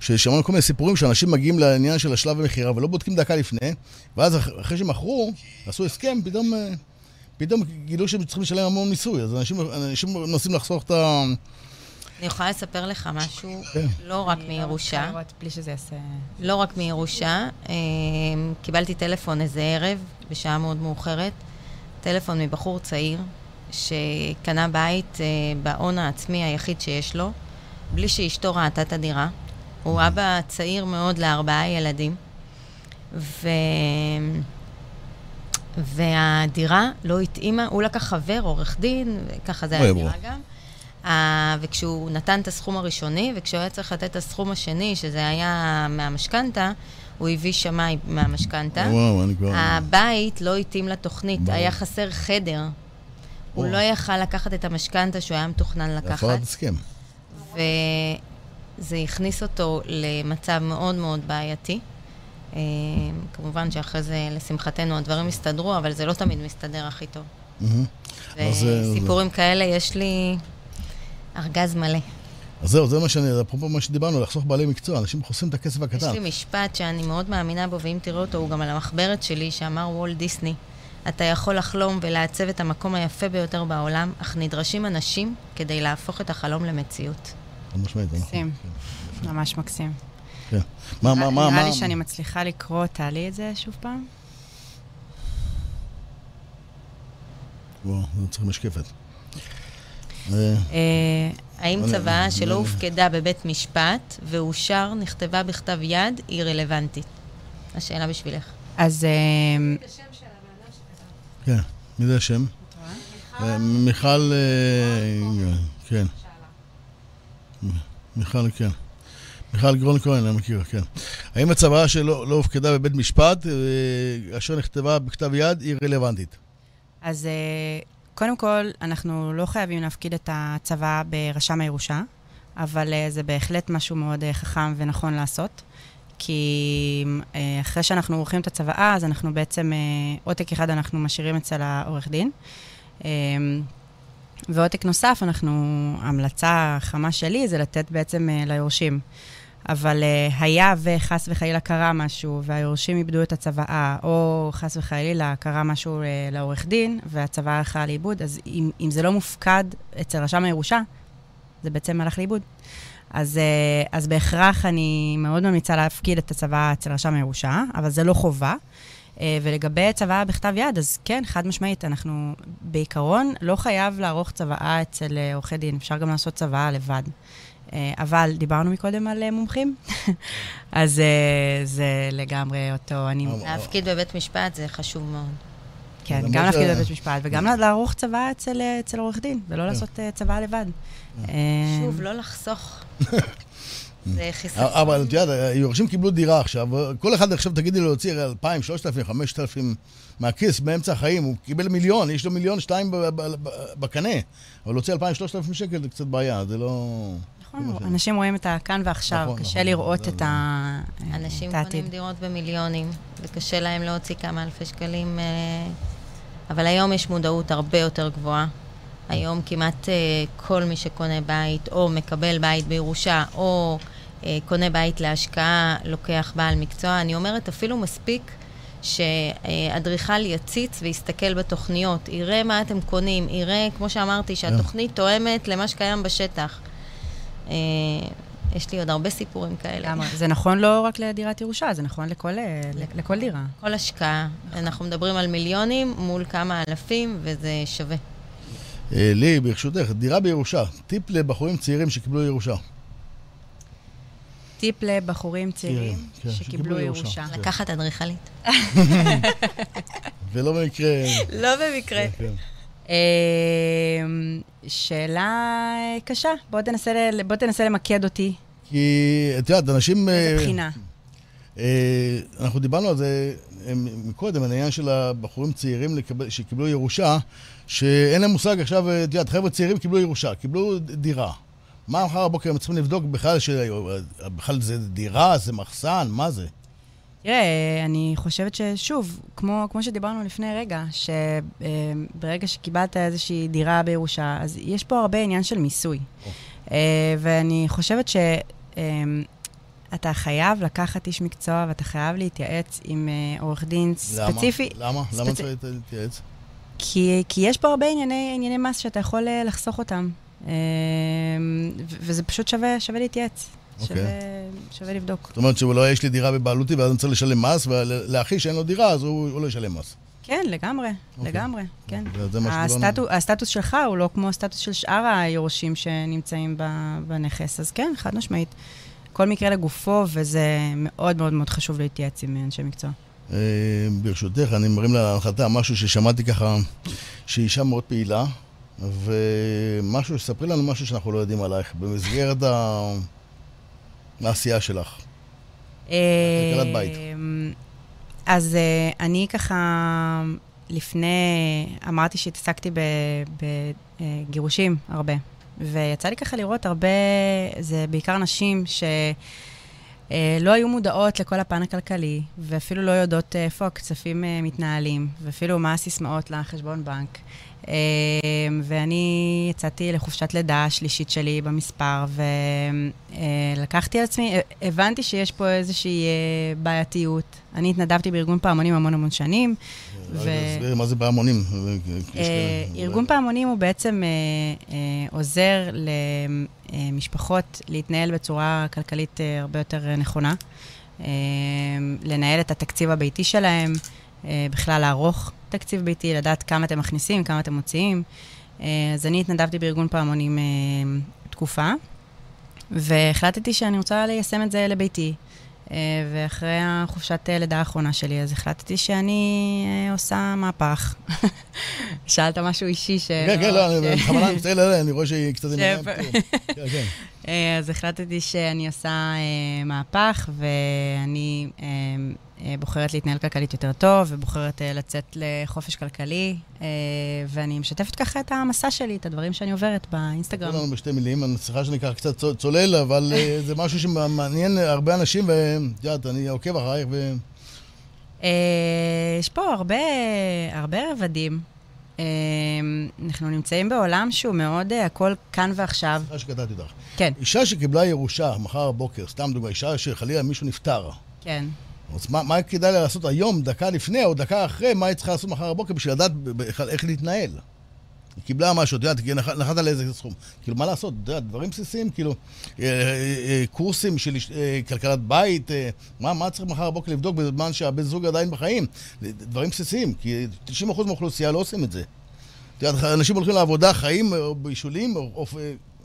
ששמענו כל מיני סיפורים שאנשים מגיעים לעניין של השלב המכירה ולא בודקים דקה לפני, ואז אחרי שמכרו, עשו הסכם, פתאום, אה, פתאום גילו שהם צריכים לשלם המון מיסוי, אז אנשים, אנשים מנסים לחסוך את ה... אני יכולה לספר לך משהו, כן. לא רק מירושה. יעשה... לא רק מירושה. אה, קיבלתי טלפון איזה ערב, בשעה מאוד מאוחרת, טלפון מבחור צעיר, שקנה בית אה, בהון העצמי היחיד שיש לו, בלי שאשתו ראתה את הדירה. הוא אבא צעיר מאוד לארבעה ילדים, ו... והדירה לא התאימה, הוא לקח חבר, עורך דין, וככה זה היה נראה גם. Uh, וכשהוא נתן את הסכום הראשוני, וכשהוא היה צריך לתת את הסכום השני, שזה היה מהמשכנתה, הוא הביא שמאי מהמשכנתה. וואו, אני כבר... הבית לא התאים לתוכנית, וואו. היה חסר חדר. הוא לא יכל לקחת את המשכנתה שהוא היה מתוכנן לקחת. הפרת הסכם. וזה הכניס אותו למצב מאוד מאוד בעייתי. אה, כמובן שאחרי זה, לשמחתנו, הדברים הסתדרו, אבל זה לא תמיד מסתדר הכי טוב. וסיפורים אה, כאלה, יש לי ארגז מלא. אז זהו, זה מה שאני, אפרופו מה שדיברנו, לחסוך בעלי מקצוע, אנשים חוסכים את הכסף הקטן. יש לי משפט שאני מאוד מאמינה בו, ואם תראו אותו, הוא גם על המחברת שלי, שאמר וולט דיסני. אתה יכול לחלום ולעצב את המקום היפה ביותר בעולם, אך נדרשים אנשים כדי להפוך את החלום למציאות. מקסים, כן, ממש מקסים. כן. מה, מה, מה, נראה לי שאני מצליחה לקרוא, תעלי את זה שוב פעם. וואו, זה צריך משקפת. אה, אה, האם צוואה שלא הופקדה בבית משפט ואושר, נכתבה בכתב יד, היא רלוונטית? השאלה בשבילך. אז אה, את השם של הבן אדם שכתב. כן, מי זה השם? מיכל, אה, כן. מיכל, כן. מיכל גרון כהן, אני מכיר, כן. האם הצוואה שלא לא הופקדה בבית משפט, אה, אשר נכתבה בכתב יד, היא רלוונטית? אז אה, קודם כל, אנחנו לא חייבים להפקיד את הצוואה ברשם הירושה, אבל זה בהחלט משהו מאוד חכם ונכון לעשות. כי אה, אחרי שאנחנו עורכים את הצוואה, אז אנחנו בעצם, אה, עותק אחד אנחנו משאירים אצל העורך דין. אה, ועותק נוסף, אנחנו, המלצה חמה שלי זה לתת בעצם ליורשים. אבל היה וחס וחלילה קרה משהו, והיורשים איבדו את הצוואה, או חס וחלילה קרה משהו לעורך דין, והצוואה הלכה לאיבוד, אז אם, אם זה לא מופקד אצל רשם הירושה, זה בעצם הלך לאיבוד. אז, uh, אז בהכרח אני מאוד ממליצה להפקיד את הצוואה אצל רשם הירושה, אבל זה לא חובה. Uh, ולגבי צוואה בכתב יד, אז כן, חד משמעית, אנחנו בעיקרון לא חייב לערוך צוואה אצל uh, עורכי דין, אפשר גם לעשות צוואה לבד. אה, אבל דיברנו מקודם על אה, מומחים, אז אה, זה לגמרי אותו, אני... להפקיד בבית משפט זה חשוב מאוד. כן, גם להפקיד בבית משפט, וגם לערוך צוואה אצל אה, אצל עורך דין, ולא לעשות אה, צוואה לבד. אה, שוב, לא לחסוך. זה חיסכון. אבל את יודעת, היורשים קיבלו דירה עכשיו, כל אחד עכשיו תגידי לו להוציא 2,000, 3,000, 5,000 מהכיס באמצע החיים, הוא קיבל מיליון, יש לו מיליון שתיים ב- ב- ב- בקנה, אבל להוציא 2,000, 3,000 שקל זה קצת בעיה, זה לא... נכון, אנשים רואים את הכאן ועכשיו, נכון, קשה נכון, לראות את ה- אנשים העתיד. קונים דירות במיליונים, וקשה להם להוציא כמה אלפי שקלים. אבל היום יש מודעות הרבה יותר גבוהה. היום כמעט אה, כל מי שקונה בית, או מקבל בית בירושה, או אה, קונה בית להשקעה, לוקח בעל מקצוע. אני אומרת, אפילו מספיק שאדריכל יציץ ויסתכל בתוכניות, יראה מה אתם קונים, יראה, כמו שאמרתי, שהתוכנית תואמת למה שקיים בשטח. אה, יש לי עוד הרבה סיפורים כאלה. לגמרי. זה נכון לא רק לדירת ירושה, זה נכון לכל, אה, לכל דירה. כל השקעה. אנחנו מדברים על מיליונים מול כמה אלפים, וזה שווה. אה, לי, ברשותך, דירה בירושה, טיפ לבחורים צעירים שקיבלו ירושה. טיפ לבחורים צעירים כן, שקיבלו ירושה. כן. לקחת אדריכלית. ולא במקרה... לא במקרה. אה, שאלה קשה, בוא תנסה, בוא תנסה למקד אותי. כי, את יודעת, אנשים... אה, איזה בחינה. אה, אנחנו דיברנו על זה אה, מקודם, על העניין של הבחורים צעירים לקבל, שקיבלו ירושה, שאין להם מושג עכשיו, אה, את יודעת, חבר'ה צעירים קיבלו ירושה, קיבלו דירה. מה מחר בבוקר הם צריכים לבדוק בכלל, ש... בכלל זה דירה, זה מחסן, מה זה? תראה, אני חושבת ששוב, כמו, כמו שדיברנו לפני רגע, שברגע שקיבלת איזושהי דירה בירושה, אז יש פה הרבה עניין של מיסוי. אה, ואני חושבת שאתה חייב לקחת איש מקצוע ואתה חייב להתייעץ עם אה, עורך דין ספציפי. למה? למה? למה ספצ- צריך להתייעץ? כי, כי יש פה הרבה ענייני, ענייני מס שאתה יכול אה, לחסוך אותם. ו- וזה פשוט שווה, שווה להתייעץ. אוקיי. שווה, שווה לבדוק. זאת אומרת שאולי יש לי דירה בבעלותי ואז אני צריך לשלם מס, ולאחי שאין לו דירה, אז הוא, הוא לא ישלם מס. כן, לגמרי, אוקיי. לגמרי, כן. מה שדיברנו. הסטטוס, שלך הוא לא כמו הסטטוס של שאר היורשים שנמצאים בנכס, אז כן, חד משמעית. כל מקרה לגופו, וזה מאוד מאוד מאוד חשוב להתייעץ עם אנשי מקצוע. אה, ברשותך, אני מרים להנחתה משהו ששמעתי ככה, שהיא אישה מאוד פעילה, ומשהו, ספרי לנו משהו שאנחנו לא יודעים עלייך, במסגרת ה... העשייה שלך. כלכלת בית. אז אה, אני ככה, לפני, אמרתי שהתעסקתי בגירושים הרבה, ויצא לי ככה לראות הרבה, זה בעיקר נשים ש... אה, לא היו מודעות לכל הפן הכלכלי, ואפילו לא יודעות אה, איפה הכספים אה, מתנהלים, ואפילו מה הסיסמאות לחשבון בנק. אה, ואני יצאתי לחופשת לידה השלישית שלי במספר, ולקחתי על עצמי, אה, הבנתי שיש פה איזושהי אה, בעייתיות. אני התנדבתי בארגון פעמונים המון המון שנים. ו- תסבירי מה זה בהמונים. יש אה, ארגון פעמונים הוא בעצם אה, אה, עוזר למשפחות להתנהל בצורה כלכלית אה, הרבה יותר אה, נכונה, אה, לנהל את התקציב הביתי שלהם, אה, בכלל לערוך תקציב ביתי, לדעת כמה אתם מכניסים, כמה אתם מוציאים. אה, אז אני התנדבתי בארגון פעמונים אה, תקופה, והחלטתי שאני רוצה ליישם את זה לביתי. אה, ואחרי החופשת לידה האחרונה שלי, אז החלטתי שאני עושה מהפך. שאלת משהו אישי ש... כן, כן, לא, אני בכוונה מסתכל עליה, אני רואה שהיא קצת אה, אז החלטתי שאני עושה אה, מהפך, ואני אה, אה, בוחרת להתנהל כלכלית יותר טוב, ובוחרת אה, לצאת לחופש כלכלי, אה, ואני משתפת ככה את המסע שלי, את הדברים שאני עוברת באינסטגרם. תנו לנו בשתי מילים, אני סליחה שאני ככה קצת צול- צולל, אבל אה, זה משהו שמעניין הרבה אנשים, ואת יודעת, אני עוקב אחרייך, ו... אה, יש פה הרבה, הרבה רבדים. אה, אנחנו נמצאים בעולם שהוא מאוד אה, הכל כאן ועכשיו. סליחה שקטעתי אותך. כן, אישה שקיבלה ירושה מחר בבוקר, סתם דוגמא, אישה שחלילה מישהו נפטר, כן. אז מה, מה כדאי לה לעשות היום, דקה לפני או דקה אחרי, מה היא צריכה לעשות מחר בבוקר בשביל לדעת איך להתנהל? היא קיבלה משהו, את יודעת, נחת על איזה סכום. כאילו, מה לעשות? את יודעת, דברים בסיסיים, כאילו, אה, אה, אה, קורסים של כלכלת בית, מה, מה צריך מחר בבוקר לבדוק בזמן שהבן זוג עדיין בחיים? דברים בסיסיים, כי 90% מהאוכלוסייה לא עושים את זה. את יודעת, אנשים הולכים לעבודה, חיים, בישולים,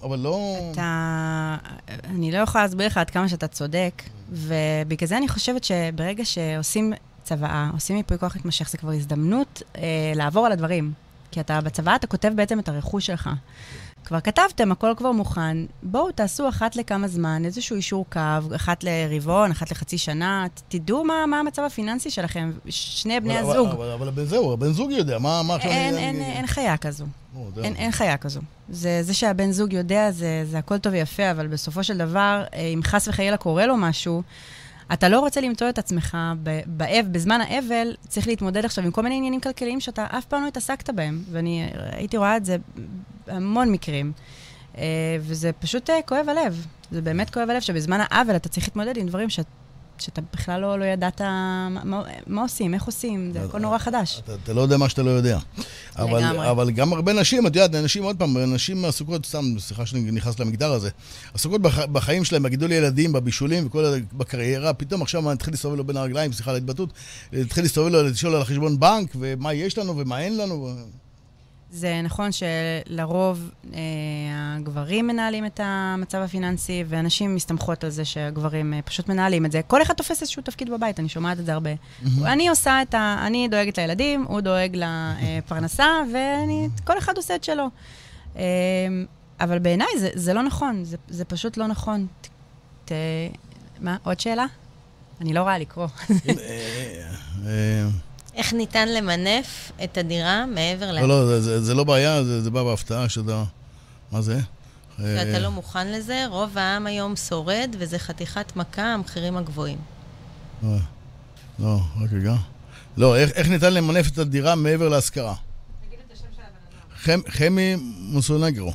אבל לא... אתה... אני לא יכולה להסביר לך עד כמה שאתה צודק, ובגלל זה אני חושבת שברגע שעושים צוואה, עושים ייפוי כוח מתמשך, זה כבר הזדמנות אה, לעבור על הדברים. כי אתה בצוואה, אתה כותב בעצם את הרכוש שלך. כבר כתבתם, הכל כבר מוכן. בואו תעשו אחת לכמה זמן איזשהו אישור קו, אחת לרבעון, אחת לחצי שנה, תדעו מה, מה המצב הפיננסי שלכם, שני בני אבל- הזוג. אבל, אבל, אבל זהו, הבן זוג יודע, מה, מה עכשיו... אין, אין, אני- אין חיה כזו. או. אין, אין חיה כזו. זה, זה שהבן זוג יודע, זה, זה הכל טוב ויפה, אבל בסופו של דבר, אה, אם חס וחלילה קורה לו משהו, אתה לא רוצה למצוא את עצמך באב, בזמן האבל, צריך להתמודד עכשיו עם כל מיני עניינים כלכליים שאתה אף פעם לא התעסקת בהם. ואני הייתי רואה את זה בהמון מקרים. אה, וזה פשוט אה, כואב הלב. זה באמת כואב הלב שבזמן העוול אתה צריך להתמודד עם דברים ש... שאתה בכלל לא, לא ידעת מה, מה, עושים, איך עושים, זה הכל נורא חדש. אתה, אתה לא יודע מה שאתה לא יודע. אבל, לגמרי. אבל גם הרבה נשים, את יודעת, נשים, עוד פעם, נשים עסוקות, סתם, סליחה שאני נכנס למגדר הזה, עסוקות בח, בחיים שלהם, בגידול ילדים, בבישולים וכל. בקריירה, פתאום עכשיו התחיל להסתובב לו בין הרגליים, סליחה על ההתבטאות, התחיל להסתובב לו, לשאול על החשבון בנק, ומה יש לנו ומה אין לנו. זה נכון שלרוב אה, הגברים מנהלים את המצב הפיננסי, ואנשים מסתמכות על זה שהגברים אה, פשוט מנהלים את זה. כל אחד תופס איזשהו תפקיד בבית, אני שומעת את זה הרבה. אני עושה את ה... אני דואגת לילדים, הוא דואג לפרנסה, וכל אחד עושה את שלו. אה, אבל בעיניי זה, זה לא נכון, זה, זה פשוט לא נכון. ת, ת, מה, עוד שאלה? אני לא רואה לקרוא. איך ניתן למנף את הדירה מעבר ל... לא, לא, זה- זה- זה לא בעיה, זה זה בא בהפתעה שאתה... מה זה? ואתה אה, לא מוכן לזה, רוב העם היום שורד, וזה חתיכת מכה, המחירים הגבוהים. אה, לא, רק רגע. לא, איך, איך ניתן למנף את הדירה מעבר להשכרה? תגיד את השם של הבן אדם. חמ, חמי מוסונגרו.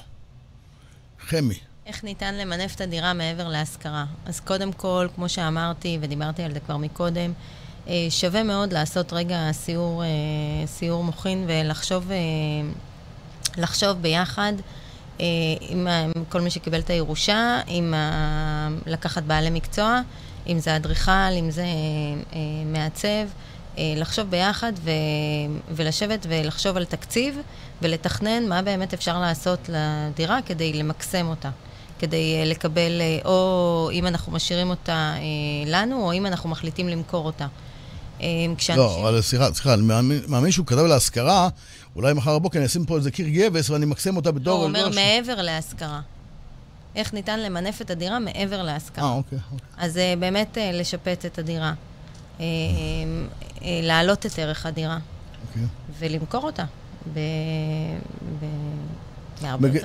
חמי. איך ניתן למנף את הדירה מעבר להשכרה? אז קודם כל, כמו שאמרתי, ודיברתי על זה כבר מקודם, שווה מאוד לעשות רגע סיור, אה, סיור מוחין ולחשוב אה, לחשוב ביחד אה, עם כל מי שקיבל את הירושה, עם ה... לקחת בעלי מקצוע, אם זה אדריכל, אם זה אה, מעצב, אה, לחשוב ביחד ו... ולשבת ולחשוב על תקציב ולתכנן מה באמת אפשר לעשות לדירה כדי למקסם אותה. כדי אה, לקבל, אה, או אם אנחנו משאירים אותה אה, לנו, או אם אנחנו מחליטים למכור אותה. אה, כשאנשים... לא, אבל סליחה, סליחה, אני מאמין שהוא כתב להשכרה, אולי מחר בבוקר אני אשים פה איזה קיר גבס ואני אמקסם אותה לא, בתור... הוא אומר לא, מעבר להשכרה. איך ניתן למנף את הדירה מעבר אה, להשכרה. אוקיי. אוקיי. אז אה, באמת אה, לשפץ את הדירה. אה, אה, להעלות את ערך הדירה אוקיי. ולמכור אותה.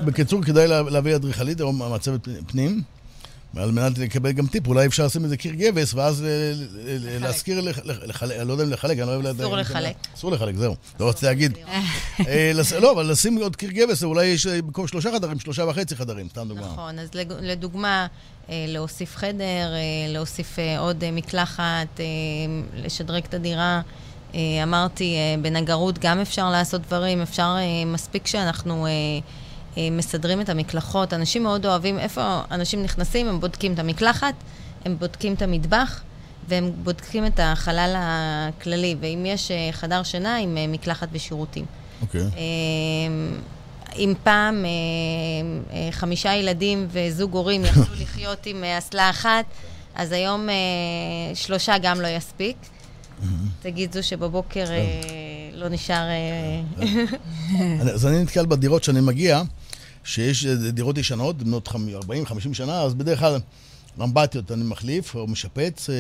בקיצור, כדאי לה- להביא אדריכלית או מעצבת פנים, על מנת לקבל גם טיפ. אולי אפשר לשים איזה קיר גבס, ואז ל- ל- ל- להשכיר, לח- לח- לחלק, אני לא יודע אם לחלק, אני לא אוהב... אסור לחלק. אסור לחלק, זהו. לא רציתי להגיד. אה, לא, אבל לשים עוד קיר גבס, אולי יש אה, במקום שלושה חדרים, שלושה וחצי חדרים, סתם דוגמה. נכון, אז לדוגמה, אה, להוסיף חדר, להוסיף עוד מקלחת, לשדרג את הדירה. אמרתי, בנגרות גם אפשר לעשות דברים, אפשר, מספיק שאנחנו מסדרים את המקלחות. אנשים מאוד אוהבים, איפה אנשים נכנסים, הם בודקים את המקלחת, הם בודקים את המטבח, והם בודקים את החלל הכללי, ואם יש אה, חדר שינה עם אה, מקלחת ושירותים. אוקיי. אמ, אם פעם אה, אה, חמישה ילדים וזוג הורים יכלו לחיות עם אה, אסלה אחת, אז היום אה, שלושה גם לא יספיק. תגיד זו שבבוקר אה, לא נשאר... אה, אני- אז אני נתקל בדירות שאני מגיע, שיש אה, דירות ישנות, בנות 40-50 שנה, אז בדרך כלל אמבטיות אני מחליף, או משפץ, אה,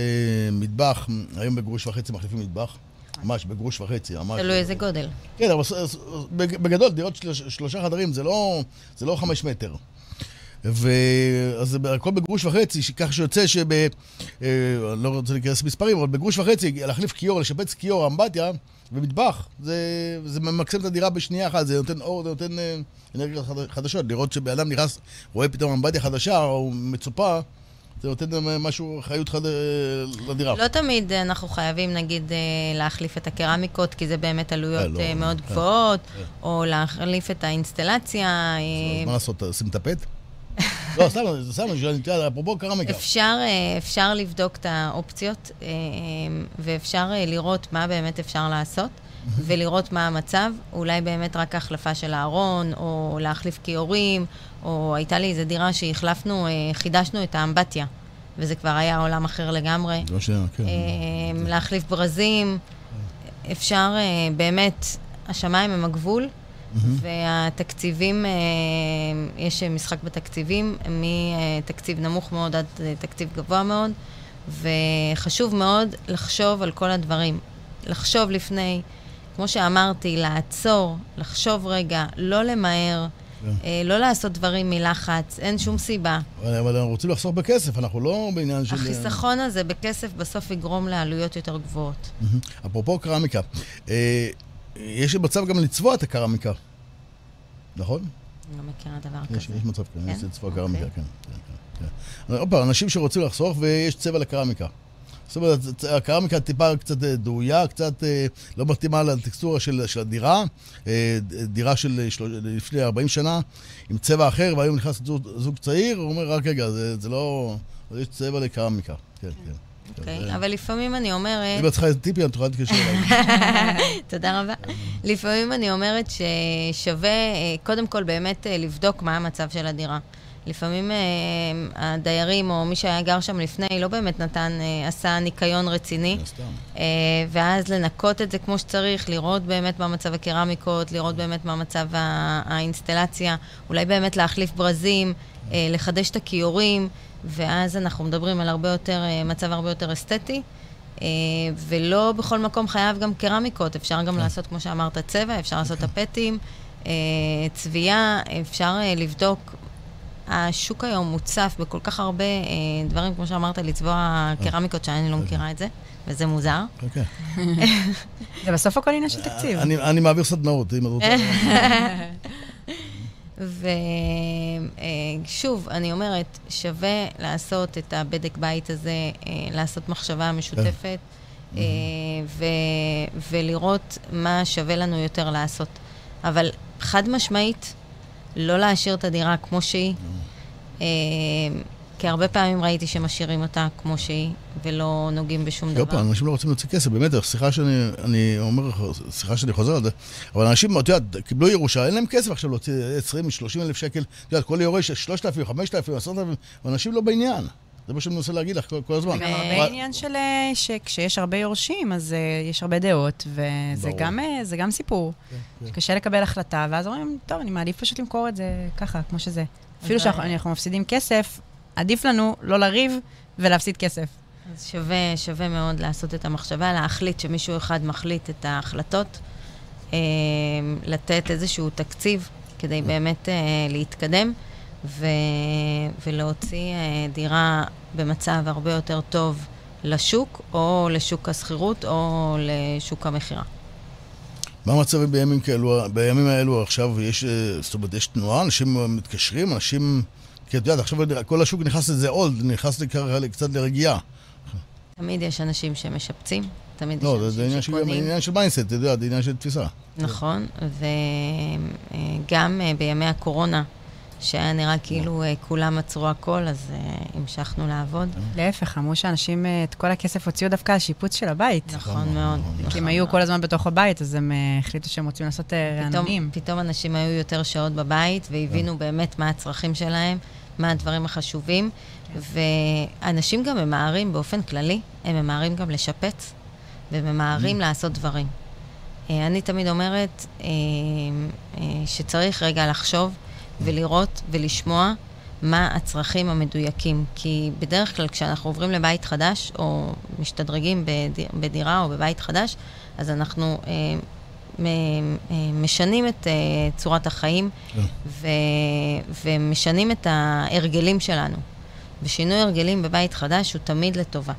מטבח, היום בגרוש וחצי מחליפים מטבח. ממש, בגרוש וחצי, ממש. תלוי איזה גודל. כן, אבל בגדול, דירות שלוש, שלושה חדרים זה לא, זה לא חמש מטר. ואז הכל בגרוש וחצי, כך שיוצא שב... אה, לא רוצה להיכנס למספרים, אבל בגרוש וחצי, להחליף כיור, לשפץ כיור, אמבטיה ומטבח, זה, זה ממקסם את הדירה בשנייה אחת, זה נותן אור, זה נותן אנרגיות חד- חדשות. לראות שבן אדם נכנס, רואה פתאום אמבטיה חדשה או מצופה, זה נותן אה, משהו, חיות חד... אה, לדירה. לא תמיד אנחנו חייבים, נגיד, אה, להחליף את הקרמיקות, כי זה באמת אה, עלויות לא, אה, מאוד כן. גבוהות, כן. או להחליף את האינסטלציה. אה, אז מה לעשות, שים את הפט? לא, סתם, סתם, אני שואל, אפרופו קרמיקה. אפשר, אה, אפשר לבדוק את האופציות, אה, ואפשר אה, לראות מה באמת אפשר לעשות, ולראות מה המצב. אולי באמת רק החלפה של הארון, או להחליף כיורים, או הייתה לי איזו דירה שהחלפנו, אה, חידשנו את האמבטיה, וזה כבר היה עולם אחר לגמרי. זה מה ש... כן. אה, להחליף ברזים, אפשר אה, באמת, השמיים הם הגבול, והתקציבים, יש משחק בתקציבים, מתקציב נמוך מאוד עד תקציב גבוה מאוד, וחשוב מאוד לחשוב על כל הדברים. לחשוב לפני, כמו שאמרתי, לעצור, לחשוב רגע, לא למהר, כן. אה, לא לעשות דברים מלחץ, אין שום סיבה. אבל אבל אנחנו רוצים לחסוך בכסף, אנחנו לא בעניין של... החיסכון הזה בכסף בסוף יגרום לעלויות יותר גבוהות. מהמם. אפרופו קרמיקה, אה, יש מצב גם לצבוע את הקרמיקה, נכון? אני לא מכירה דבר יש כזה. יש מצב כזה, כן? יש לצבוע אוקיי. קרמיקה, כן. כן, כן, כן. עוד פעם, אנשים שרוצים לחסוך ויש צבע לקרמיקה. זאת אומרת, הקרמיקה טיפה קצת אה, דהויה, קצת אה, לא מתאימה לטקסטורה של, של הדירה. אה, דירה של לפני 40 שנה עם צבע אחר, והיום נכנס זוג, זוג צעיר, הוא אומר, רק רגע, זה, זה לא... יש צבע לקרמיקה. כן, כן. אוקיי, זה- אבל לפעמים אני אומרת... אם את צריכה איזה טיפים, את יכולה להתקשר אליי. תודה רבה. לפעמים אני אומרת ששווה, קודם כל באמת לבדוק מה המצב של הדירה. לפעמים אה, הדיירים או מי שהיה גר שם לפני לא באמת נתן, אה, עשה ניקיון רציני. סתם. אה, ואז לנקות את זה כמו שצריך, לראות באמת מה מצב הקרמיקות, לראות באמת מה מצב האינסטלציה, אולי באמת להחליף ברזים, לחדש את הכיורים, ואז אנחנו מדברים על הרבה יותר, מצב הרבה יותר אסתטי. ולא בכל מקום חייב גם קרמיקות, אפשר גם לעשות, כמו שאמרת, צבע, אפשר לעשות טפטים, אה, צביעה, אפשר לבדוק. השוק היום מוצף בכל כך הרבה אה, דברים, כמו שאמרת, לצבוע קרמיקות, שאני לא מכירה את זה, וזה מוזר. אוקיי. זה בסוף הכל עניין של תקציב. אני אני מעביר סדנאות, אם את רוצה. ושוב, אני אומרת, שווה לעשות את הבדק בית הזה, אה, לעשות מחשבה משותפת, אה, ו- ולראות מה שווה לנו יותר לעשות. אבל חד משמעית, לא להשאיר את הדירה כמו שהיא, אה, כי הרבה פעמים ראיתי שמשאירים אותה כמו שהיא, ולא נוגעים בשום עוד פעם, דבר. אנשים לא רוצים להוציא כסף, באמת, סליחה שאני אני אומר סליחה שאני חוזר על זה, אבל אנשים, את יודעת, קיבלו ירושה, אין להם כסף עכשיו להוציא 20-30 אלף שקל, את יודעת, כל יורש 3,000, 5,000, 10,000, ואנשים לא בעניין. זה מה שאני מנסה להגיד לך כל- כל הזמן. זה גם אה, הרבה אבל- עניין של אה, שכשיש הרבה יורשים, אז אה, יש הרבה דעות, וזה. גם, זה גם סיפור. כן. קשה לקבל החלטה, ואז אומרים, טוב, אני מעדיף פשוט למכור את זה ככה, כמו שזה. אפילו שאנחנו מפסידים כסף, עדיף לנו לא לריב ולהפסיד כסף. אז שווה, שווה מאוד לעשות את המחשבה, להחליט שמישהו אחד מחליט את ההחלטות, אה, לתת איזשהו תקציב כדי באמת אה, להתקדם ו, ולהוציא אה, דירה במצב הרבה יותר טוב לשוק, או לשוק השכירות, או לשוק המכירה. מה המצב בימים כאלו, בימים האלו עכשיו יש, אה, זאת אומרת, יש תנועה, אנשים מתקשרים, אנשים... כי את יודעת, עכשיו כל השוק נכנס לזה עולד, נכנס לכ- קצת לרגיעה. תמיד יש אנשים שמשפצים, תמיד לא, יש זה- זה אנשים עניין של- שקונים. עניין של מיינסט, אתה יודע, זה עניין של תפיסה. נכון, וגם אה, בימי הקורונה שהיה נראה כאילו אה, כולם עצרו הכל, אז אה, המשכנו לעבוד. להפך, אמרו שאנשים אה, את כל הכסף הוציאו דווקא על שיפוץ של הבית. נכון מאוד. כי הם היו כל הזמן בתוך הבית, אז הם החליטו שהם רוצים לעשות אה, פתאום, רענונים. פתאום אנשים היו יותר שעות בבית והבינו באמת מה הצרכים שלהם, מה הדברים החשובים, ואנשים גם ממהרים באופן כללי, הם ממהרים גם לשפץ וממהרים לעשות דברים. אני תמיד אומרת שצריך רגע לחשוב ולראות ולשמוע מה הצרכים המדויקים. כי בדרך כלל כשאנחנו עוברים לבית חדש, או משתדרגים בדיר, בדירה או בבית חדש, אז אנחנו אה, אה, משנים את אה, צורת החיים כן. ו- ומשנים את ההרגלים שלנו. ושינוי הרגלים בבית חדש הוא תמיד לטובה.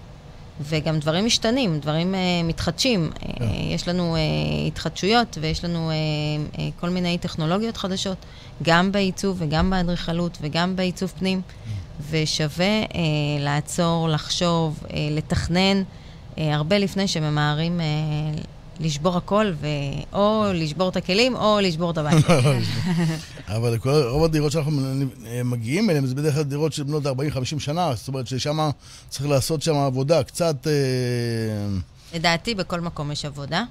וגם דברים משתנים, דברים uh, מתחדשים. Uh, כן. יש לנו uh, התחדשויות ויש לנו uh, uh, כל מיני טכנולוגיות חדשות, גם בעיצוב וגם באדריכלות וגם בעיצוב פנים, ושווה uh, לעצור, לחשוב, uh, לתכנן, uh, הרבה לפני שממהרים uh, לשבור הכל, ו... או לשבור את הכלים או לשבור את הבית. אבל כל, רוב הדירות שאנחנו מגיעים אליהן, זה בדרך כלל דירות של בנות 40-50 שנה, זאת אומרת ששם צריך לעשות שם עבודה קצת... אה, לדעתי, בכל מקום יש עבודה,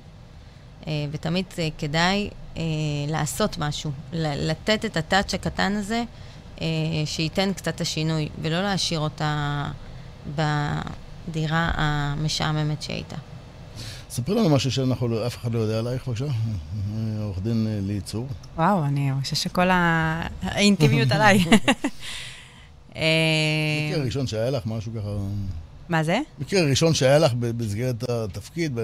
אה, ותמיד אה, כדאי אה, לעשות משהו, ל- לתת את הטאץ' הקטן הזה, אה, שייתן קצת את השינוי, ולא להשאיר אותה בדירה המשעממת שהייתה. ספרי לנו משהו שאנחנו, לא- אף אחד לא יודע עלייך, בבקשה. עורך דין אה, לי צור. וואו, אני חושבת שכל האינטימיות עליי. אה, מקרה ראשון שהיה לך, משהו ככה... מה זה? מקרה ראשון שהיה לך במסגרת התפקיד,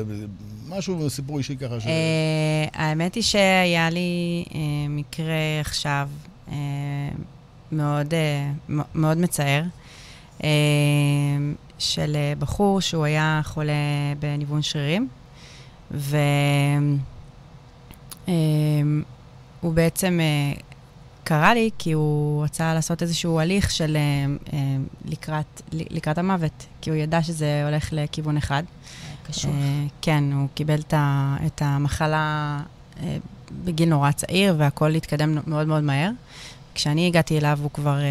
משהו, סיפור אישי ככה ש... אה, האמת היא שהיה לי אה, מקרה עכשיו אה, מאוד, מאוד מצער, של בחור שהוא היה חולה בניוון שרירים, והוא בעצם אה, קרא לי כי הוא רצה לעשות איזשהו הליך של אה, אה, לקראת, לקראת המוות, כי הוא ידע שזה הולך לכיוון אחד. קשור. אה, כן, הוא קיבל את ה- את המחלה אה, בגיל נורא צעיר, והכל התקדם מאוד מאוד מהר. כשאני הגעתי אליו, הוא כבר אה,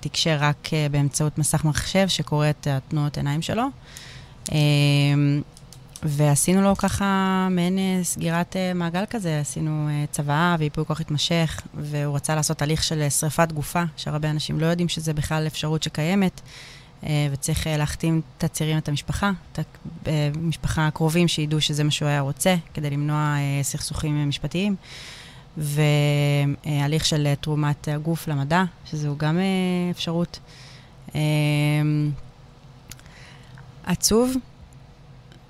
תקשר רק אה, באמצעות מסך מחשב שקורא את התנועות עיניים שלו. ועשינו לו ככה מעין אה, סגירת אה, מעגל כזה, עשינו אה, צוואה וייפוי כוח התמשך, והוא רצה לעשות הליך של שריפת גופה, שהרבה אנשים לא יודעים שזה בכלל אפשרות שקיימת, וצריך להחתים את הצעירים, את המשפחה, את המשפחה הקרובים, שידעו שזה מה שהוא היה רוצה, כדי למנוע סכסוכים משפטיים. והליך של תרומת הגוף למדע, שזו גם אפשרות. עצוב.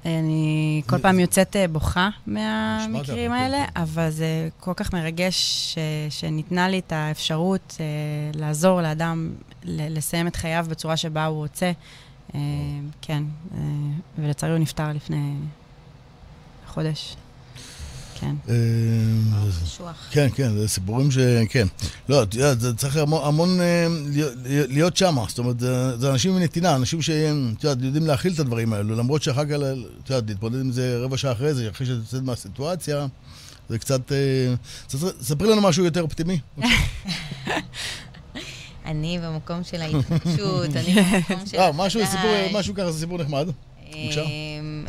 אני כל פעם יוצאת אה, בוכה מהמקרים ככה, כן. האלה, אבל זה כל כך מרגש ש, שניתנה לי את האפשרות אה, לעזור לאדם ל- לסיים את חייו בצורה שבה הוא רוצה. אה, כן, אה, ולצערי הוא נפטר לפני חודש. כן. אה, קשוח. כן, כן, זה סיפורים ש... כן. לא, את יודעת, זה צריך המון, המון אה, להיות- שם. זאת אומרת, זה, אנשים עם נתינה, אנשים שאת יודעת, יודעים להכיל את הדברים האלו, למרות שאחר כך, את יודעת, להתמודד עם זה רבע שעה אחרי זה, אחרי שאת יוצאת מהסיטואציה, זה קצת... אה, ספר- ספרי לנו משהו יותר אופטימי. אני במקום של ההתחדשות, אני במקום של... אה, משהו. סיפור, משהו ככה, זה סיפור נחמד. בבקשה. אמ,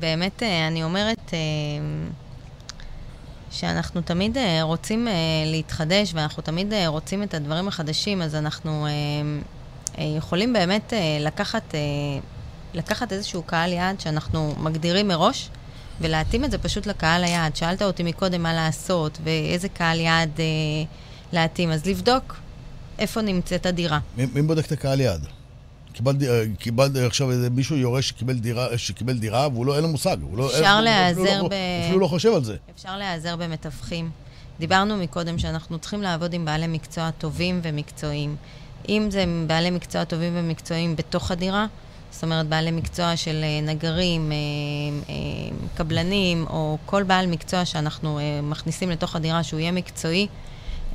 באמת, אה, אני אומרת שאנחנו תמיד אה, רוצים אה, להתחדש, ואנחנו תמיד אה, רוצים את הדברים החדשים, אז אנחנו יכולים באמת לקחת, לקחת איזשהו קהל יעד שאנחנו מגדירים מראש, ולהתאים את זה פשוט לקהל היעד. שאלת אותי מקודם מה לעשות, ואיזה קהל יעד אה, להתאים, אז לבדוק איפה נמצאת הדירה. מי, מי בודק את הקהל יעד? קיבלת, אה, קיבלת עכשיו איזה מישהו יורש שקיבל דירה, שקיבל דירה והוא לא, אין לו מושג. לא, אפשר אין- הוא להיעזר אפילו לא, ב- אפילו לא חושב על זה. אפשר להיעזר במתווכים. דיברנו מקודם שאנחנו צריכים לעבוד עם בעלי מקצוע טובים ומקצועיים. אם זה בעלי מקצוע טובים ומקצועיים בתוך הדירה, זאת אומרת בעלי מקצוע של אה, נגרים, אה, אה, קבלנים, או כל בעל מקצוע שאנחנו אה, מכניסים לתוך הדירה שהוא יהיה מקצועי,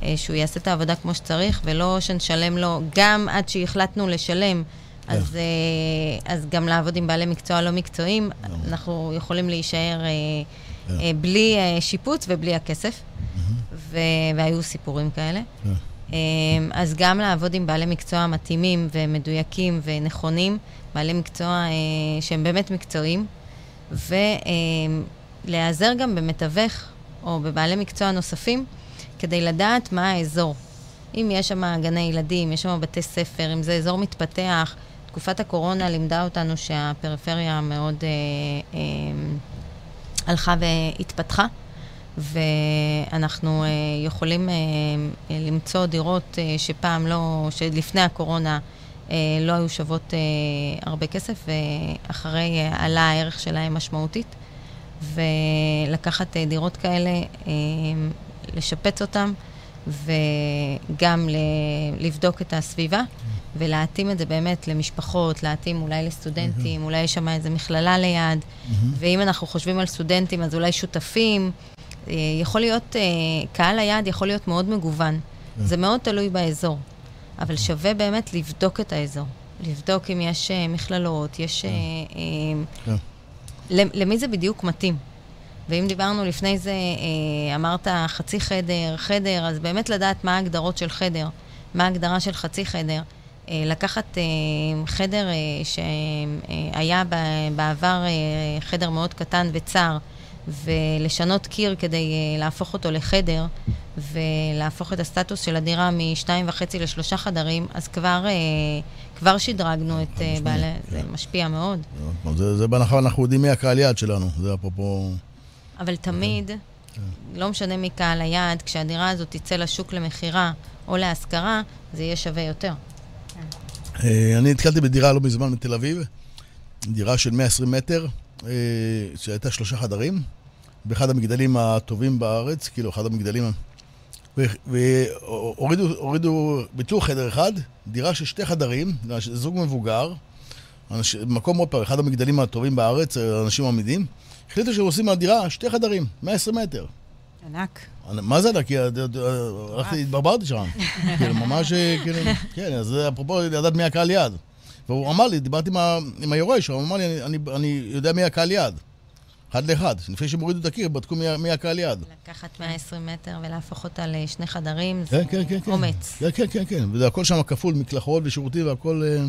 אה, שהוא יעשה את העבודה כמו שצריך, ולא שנשלם לו, גם עד שהחלטנו לשלם, אז, אה, אז גם לעבוד עם בעלי מקצוע לא מקצועיים, אנחנו יכולים להישאר אה, אה, בלי שיפוץ ובלי הכסף, והיו סיפורים כאלה. כן. אז גם לעבוד עם בעלי מקצוע מתאימים ומדויקים ונכונים, בעלי מקצוע שהם באמת מקצועיים, ולהיעזר גם במתווך או בבעלי מקצוע נוספים, כדי לדעת מה האזור. אם יש שם גני ילדים, יש שם בתי ספר, אם זה אזור מתפתח, תקופת הקורונה לימדה אותנו שהפריפריה מאוד אה, אה, הלכה והתפתחה, ואנחנו אה, יכולים אה, למצוא דירות אה, שפעם לא, שלפני הקורונה אה, לא היו שוות אה, הרבה כסף, ואחרי אה, עלה הערך שלהם משמעותית. ולקחת אה, דירות כאלה, אה, לשפץ אותן, וגם לבדוק את הסביבה. ולהתאים את זה באמת למשפחות, להתאים אולי לסטודנטים, mm-hmm. אולי יש שם איזו מכללה ליד, mm-hmm. ואם אנחנו חושבים על סטודנטים, אז אולי שותפים. אה, יכול להיות, אה, קהל היעד יכול להיות מאוד מגוון. Mm-hmm. זה מאוד תלוי באזור, אבל שווה באמת לבדוק את האזור. לבדוק אם יש אה, מכללות, יש... כן. למי זה בדיוק מתאים? ואם דיברנו לפני זה, אמרת חצי חדר, חדר, אז באמת לדעת מה ההגדרות של חדר, מה ההגדרה של חצי חדר. אה, לקחת אה, חדר אה, שהיה בעבר חדר מאוד קטן וצר, ולשנות קיר כדי להפוך אותו לחדר, ולהפוך את הסטטוס של הדירה משתיים וחצי לשלושה חדרים, אז כבר, כבר שדרגנו את בעלי... זה משפיע מאוד. זה, זה בהנחה אנחנו יודעים מי הקהל יעד שלנו, זה אפרופו... אבל תמיד, לא משנה מי קהל היעד, כשהדירה הזאת תצא לשוק למכירה או להשכרה, זה יהיה שווה יותר. אה, אני נתקלתי בדירה לא מזמן בתל אביב, דירה של 120 מטר, אה, שהייתה שלושה חדרים, באחד המגדלים הטובים בארץ, כאילו אחד המגדלים... והורידו, הורידו, ביטלו חדר אחד, דירה של שתי חדרים, זוג מבוגר, אנש, מקום עוד פעם, אחד המגדלים הטובים בארץ, אנשים עמידים, החליטו שהם עושים מהדירה שתי חדרים, 120 מטר. ענק. מה זה? כי הלכתי, התברברתי שם. כאילו, ממש, כאילו, כן, אז אפרופו לדעת מי הקהל יעד. והוא אמר לי, דיברתי עם היורש, הוא אמר לי, אני יודע מי הקהל יעד. אחד לאחד. לפני שהם הורידו את הקיר, בדקו מי הקהל יעד. לקחת 120 מטר ולהפוך אותה לשני חדרים, זה כן, כן, כן, אומץ. כן, כן, כן, כן. וזה הכל שם כפול, מקלחות ושירותים והכל... אה,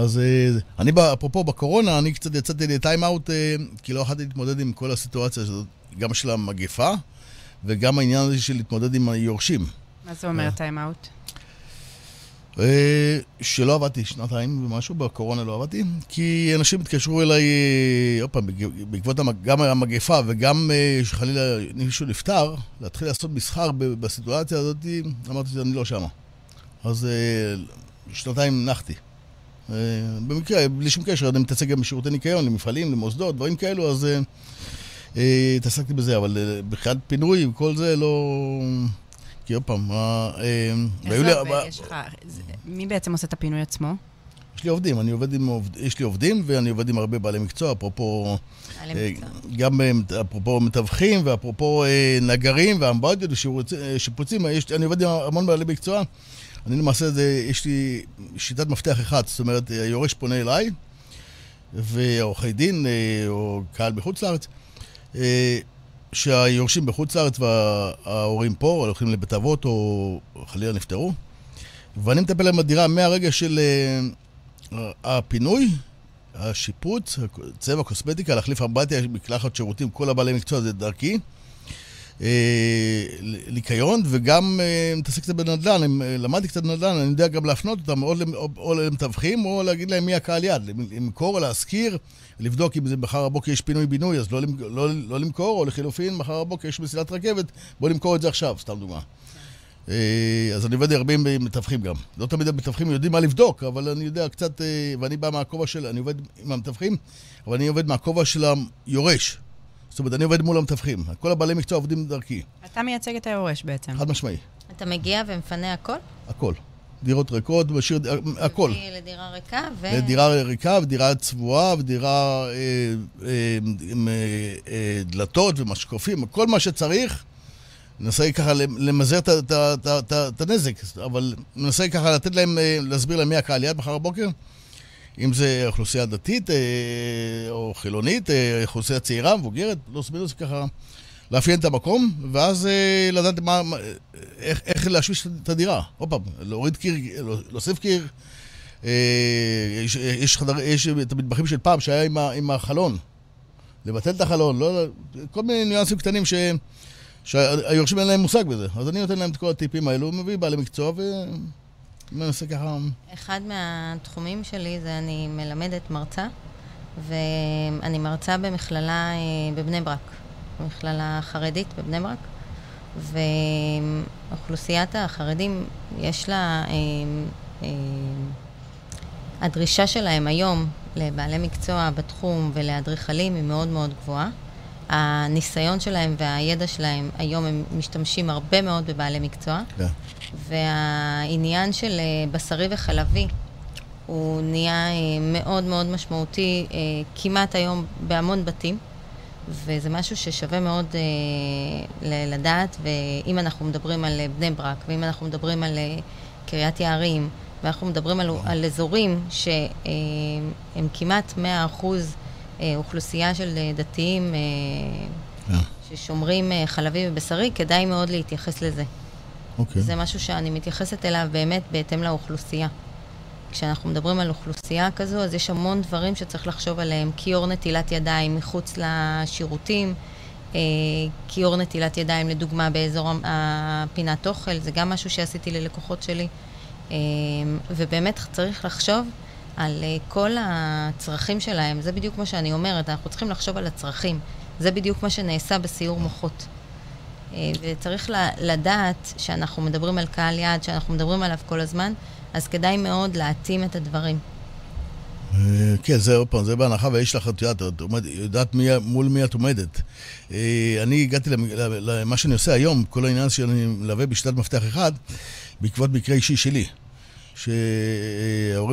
אז אה, אני, אפרופו, בקורונה, אני קצת יצאתי לטיים-אאוט, אה, כי לא יכולתי להתמודד עם כל הסיטואציה הזאת, גם של המגפה, וגם העניין הזה של להתמודד עם היורשים. מה זה אומר טיים-אאוט? אה, שלא עבדתי שנתיים ומשהו, בקורונה לא עבדתי, כי אנשים התקשרו אליי, עוד פעם, בעקבות גם המגפה וגם שחלילה מישהו נפטר, להתחיל לעשות מסחר בסיטואציה הזאת, אמרתי שאני לא שמה. אז שנתיים נחתי. אה, במקרה, בלי שום קשר, אני מתעסק גם בשירותי ניקיון, למפעלים, למוסדות, דברים כאלו, אז אה, אה, התעסקתי בזה, אבל בכלל פינוי וכל זה לא... כי עוד פעם, זה עובד? יש לך... מי בעצם עושה את הפינוי עצמו? יש לי עובדים, אני עובד עם עובד, יש לי עובדים ואני עובד עם הרבה בעלי מקצוע, אפרופו, גם אפרופו מתווכים ואפרופו נגרים ואמבטיות ושיפוצים, אני עובד עם המון בעלי מקצוע. אני למעשה, זה, יש לי שיטת מפתח אחת, זאת אומרת, היורש פונה אליי, ועורכי דין, אה, או קהל בחוץ לארץ, אה, שהיורשים בחוץ לארץ וההורים פה, הולכים לבית אבות, או חלילה נפטרו, ואני מטפל להם בדירה מהרגע של אה, הפינוי, השיפוץ, צבע, קוסמטיקה, להחליף אמבטיה, מקלחת שירותים, כל הבעלי מקצוע זה דרכי. ניקיון, וגם אה, מתעסק קצת בנדל"ן, אה, למדתי קצת בנדל"ן, אני יודע גם להפנות אותם או, או למתווכים, או להגיד להם מי הקהל יד, למכור או להשכיר, לבדוק אם זה מחר בבוקר יש פינוי-בינוי, אז לא, לא, לא למכור, או לחילופין, מחר בבוקר יש מסילת רכבת, בואו למכור את זה עכשיו, סתם דוגמה. אה, אז אני עובד הרבה עם מתווכים גם. לא תמיד המתווכים יודעים מה לבדוק, אבל אני יודע קצת, ואני בא מהכובע של, אני עובד עם המתווכים, אבל אני עובד מהכובע של היורש. זאת אומרת, אני עובד מול המתווכים. כל הבעלי מקצוע עובדים דרכי. אתה מייצג את היורש בעצם. חד משמעי. אתה מגיע ומפנה הכל? הכל. דירות ריקות, משאיר, הכל. לדירה ריקה ו... לדירה ריקה ודירה צבועה ודירה אה, אה, עם אה, אה, דלתות ומשקופים, כל מה שצריך. ננסה ככה למזער את הנזק, אבל ננסה ככה לתת להם, אה, להסביר להם מי הקהל יד מחר בבוקר. אם זה אוכלוסייה דתית אה, או חילונית, אה, אוכלוסייה צעירה, מבוגרת, פלוס מינוס ככה, לאפיין את המקום, ואז אה, לדעת מה, איך, איך להשמיש את הדירה. עוד פעם, להוריד קיר, להוסיף קיר. יש, יש, חדר, יש את המטבחים של פעם שהיה עם, ה, עם החלון. לבטל את החלון, לא, כל מיני ניואנסים קטנים ש, שהיורשים אין להם מושג בזה. אז אני נותן להם את כל הטיפים האלו, מביא בעלי מקצוע ומנסה ככה... אחד מהתחומים שלי זה אני מלמדת מרצה, ואני מרצה במכללה אה, בבני ברק, במכללה חרדית בבני ברק, ואוכלוסיית החרדים, יש לה... אה, אה, הדרישה שלהם היום לבעלי מקצוע בתחום ולאדריכלים היא מאוד מאוד גבוהה. הניסיון שלהם והידע שלהם, היום הם משתמשים הרבה מאוד בבעלי מקצוע. כן. והעניין של אה, בשרי וחלבי הוא נהיה אה, מאוד מאוד משמעותי אה, כמעט היום בהמון בתים. וזה משהו ששווה מאוד אה, לדעת, ואם אנחנו מדברים על בני ברק, ואם אנחנו מדברים על אה, קריית יערים, ואנחנו מדברים על, על אזורים שהם כמעט 100% אה, אוכלוסייה של אה, דתיים. אה, ששומרים חלבי ובשרי, כדאי מאוד להתייחס לזה. Okay. אוקיי. זה משהו שאני מתייחסת אליו באמת בהתאם לאוכלוסייה. כשאנחנו מדברים על אוכלוסייה כזו, אז יש המון דברים שצריך לחשוב עליהם. כיור נטילת ידיים מחוץ לשירותים, כיור נטילת ידיים, לדוגמה, באזור הפינת אוכל, זה גם משהו שעשיתי ללקוחות שלי. אמ, ובאמת צריך לחשוב על אה, כל הצרכים שלהם. זה בדיוק מה שאני אומרת, אנחנו צריכים לחשוב על הצרכים. זה בדיוק מה שנעשה בסיור מוחות. אה, וצריך לדעת שאנחנו מדברים על קהל יעד, שאנחנו מדברים עליו כל הזמן, אז כדאי מאוד להתאים את הדברים. אה, כן, זה עוד פעם, זה בהנחה ויש לך, את יודעת, את יודעת מי, מול מי את עומדת. אני הגעתי למה שאני עושה היום, כל העניין שאני מלווה בשיטת מפתח אחד, בעקבות מקרה אישי שלי.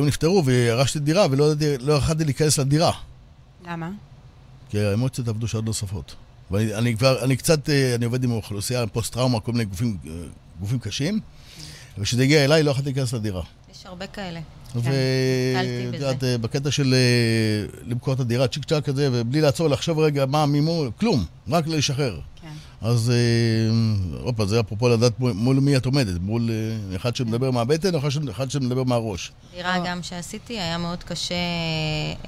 שההורים נפטרו וירשתי דירה ולא לא יכולתי להיכנס לדירה. למה? כי האמוציות עבדו שעות נוספות. ואני אני כבר, אני קצת, אה, אני עובד עם אוכלוסייה, פוסט-טראומה, כל מיני גופים, אה, גופים קשים, וכשזה הגיע אליי לא יכולתי להיכנס לדירה. יש הרבה כאלה. ואת יודעת, אה, בקטע של למכור את הדירה, צ'יק צ'אק כזה, ובלי לעצור לחשוב רגע מה מימון, כלום, רק לשחרר. אז אה, עוד פעם, זה אפרופו לדעת מול מי את עומדת, מול אה, אחד שמדבר מהבטן או אחד שמדבר מהראש. דירה גם שעשיתי, היה מאוד קשה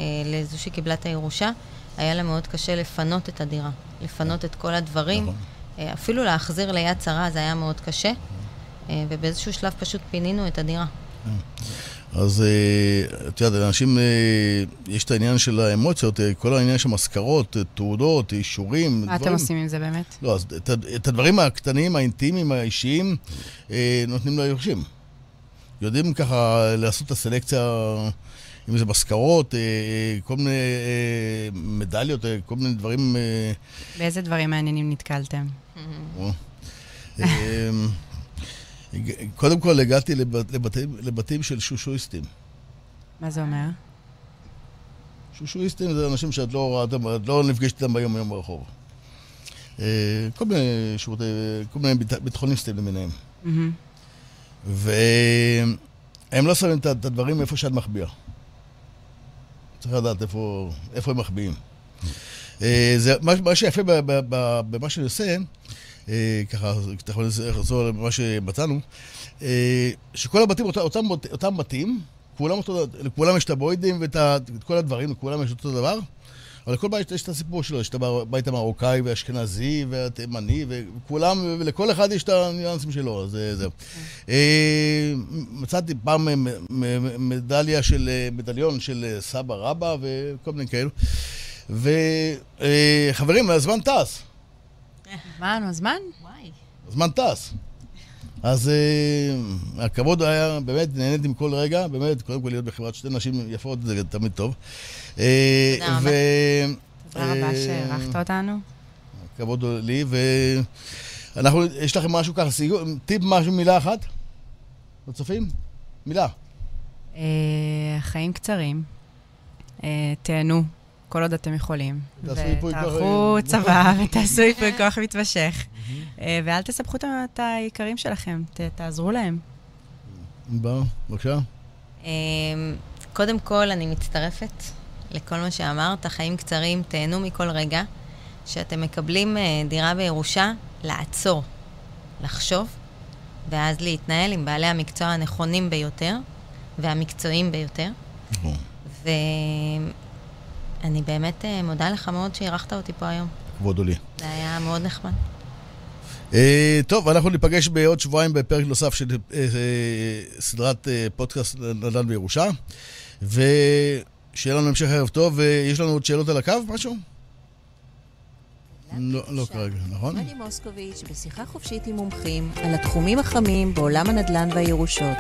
אה, לזו שקיבלה את הירושה, היה לה מאוד קשה לפנות את הדירה, לפנות את כל הדברים. נכון. אפילו להחזיר ליד שרה זה היה מאוד קשה, ובאיזשהו שלב פשוט פינינו את הדירה. אז אה, את יודעת, לאנשים, אה, יש את העניין של האמוציות, אה, כל העניין של מזכרות, תעודות, אישורים. מה דברים. אתם עושים עם זה באמת? לא, אז את, את הדברים הקטנים, האינטימיים, האישיים, נותנים ליורשים. יודעים ככה לעשות את הסלקציה, אם זה מזכרות, כל מיני מדליות, כל מיני דברים... באיזה דברים מעניינים נתקלתם? קודם כל הגעתי לבת, לבתים, לבתים של שושואיסטים. מה זה אומר? שושואיסטים זה אנשים שאת לא לא נפגשת איתם ביום יום ברחוב. אה, כל מיני שירותי, כל מיני ביטחוניסטים למיניהם. והם לא שמים את הדברים איפה שאת מחביאה. צריך לדעת איפה, איפה הם מחביאים. אה, זה, מה, מה שיפה במה שאני עושה, ככה, אתה יכול לחזור למה שמצאנו, אה, שכל הבתים, אותם, אותם בתים, כולם אותו, לכולם יש את הבוידים ואת כל הדברים, לכולם יש אותו דבר, אבל לכל בית יש את הסיפור שלו, יש את הבית המרוקאי והאשכנזי והתימני, וכולם, ולכל אחד יש את הניואנסים שלו, אז זהו. אה, מצאתי פעם מדליה של, מדליון של סבא רבא וכל מיני כאלו. וחברים, הזמן טס. מה, נו, הזמן? וואי. הזמן טס. אז uh, הכבוד היה, באמת, נהניתי מכל רגע, באמת, קודם כל להיות בחברת שתי נשים יפות, זה תמיד טוב. אה, תודה רבה. תודה רבה אה, שהערכת אותנו. הכבוד לי, ואנחנו, יש לכם משהו ככה, טיפ משהו, מילה אחת? לצופים? מילה. חיים קצרים. תהנו. כל עוד אתם יכולים. ותערכו צבא ותעשו ייפוי כוח מתמשך. אה, ואל תסבכו את היקרים שלכם, תעזרו להם. בר, בבקשה. אמ, קודם כל, אני מצטרפת לכל מה שאמרת, חיים קצרים, תהנו מכל רגע. שאתם מקבלים אה, דירה בירושה, לעצור, לחשוב, ואז להתנהל עם בעלי המקצוע הנכונים ביותר והמקצועיים ביותר. נכון. ואני באמת אה, מודה לך מאוד שאירחת אותי פה היום. כבוד הוא לי. זה היה מאוד נחמד. אה, טוב, אנחנו ניפגש בעוד שבועיים בפרק נוסף של אה, סדרת פודקאסט נדל"ן בירושה, ושיהיה לנו המשך ערב טוב, ויש לנו עוד שאלות על הקו, משהו? לא, לא כרגע, נכון? פרדי מוסקוביץ' בשיחה חופשית עם מומחים על התחומים החמים בעולם הנדל"ן והירושות.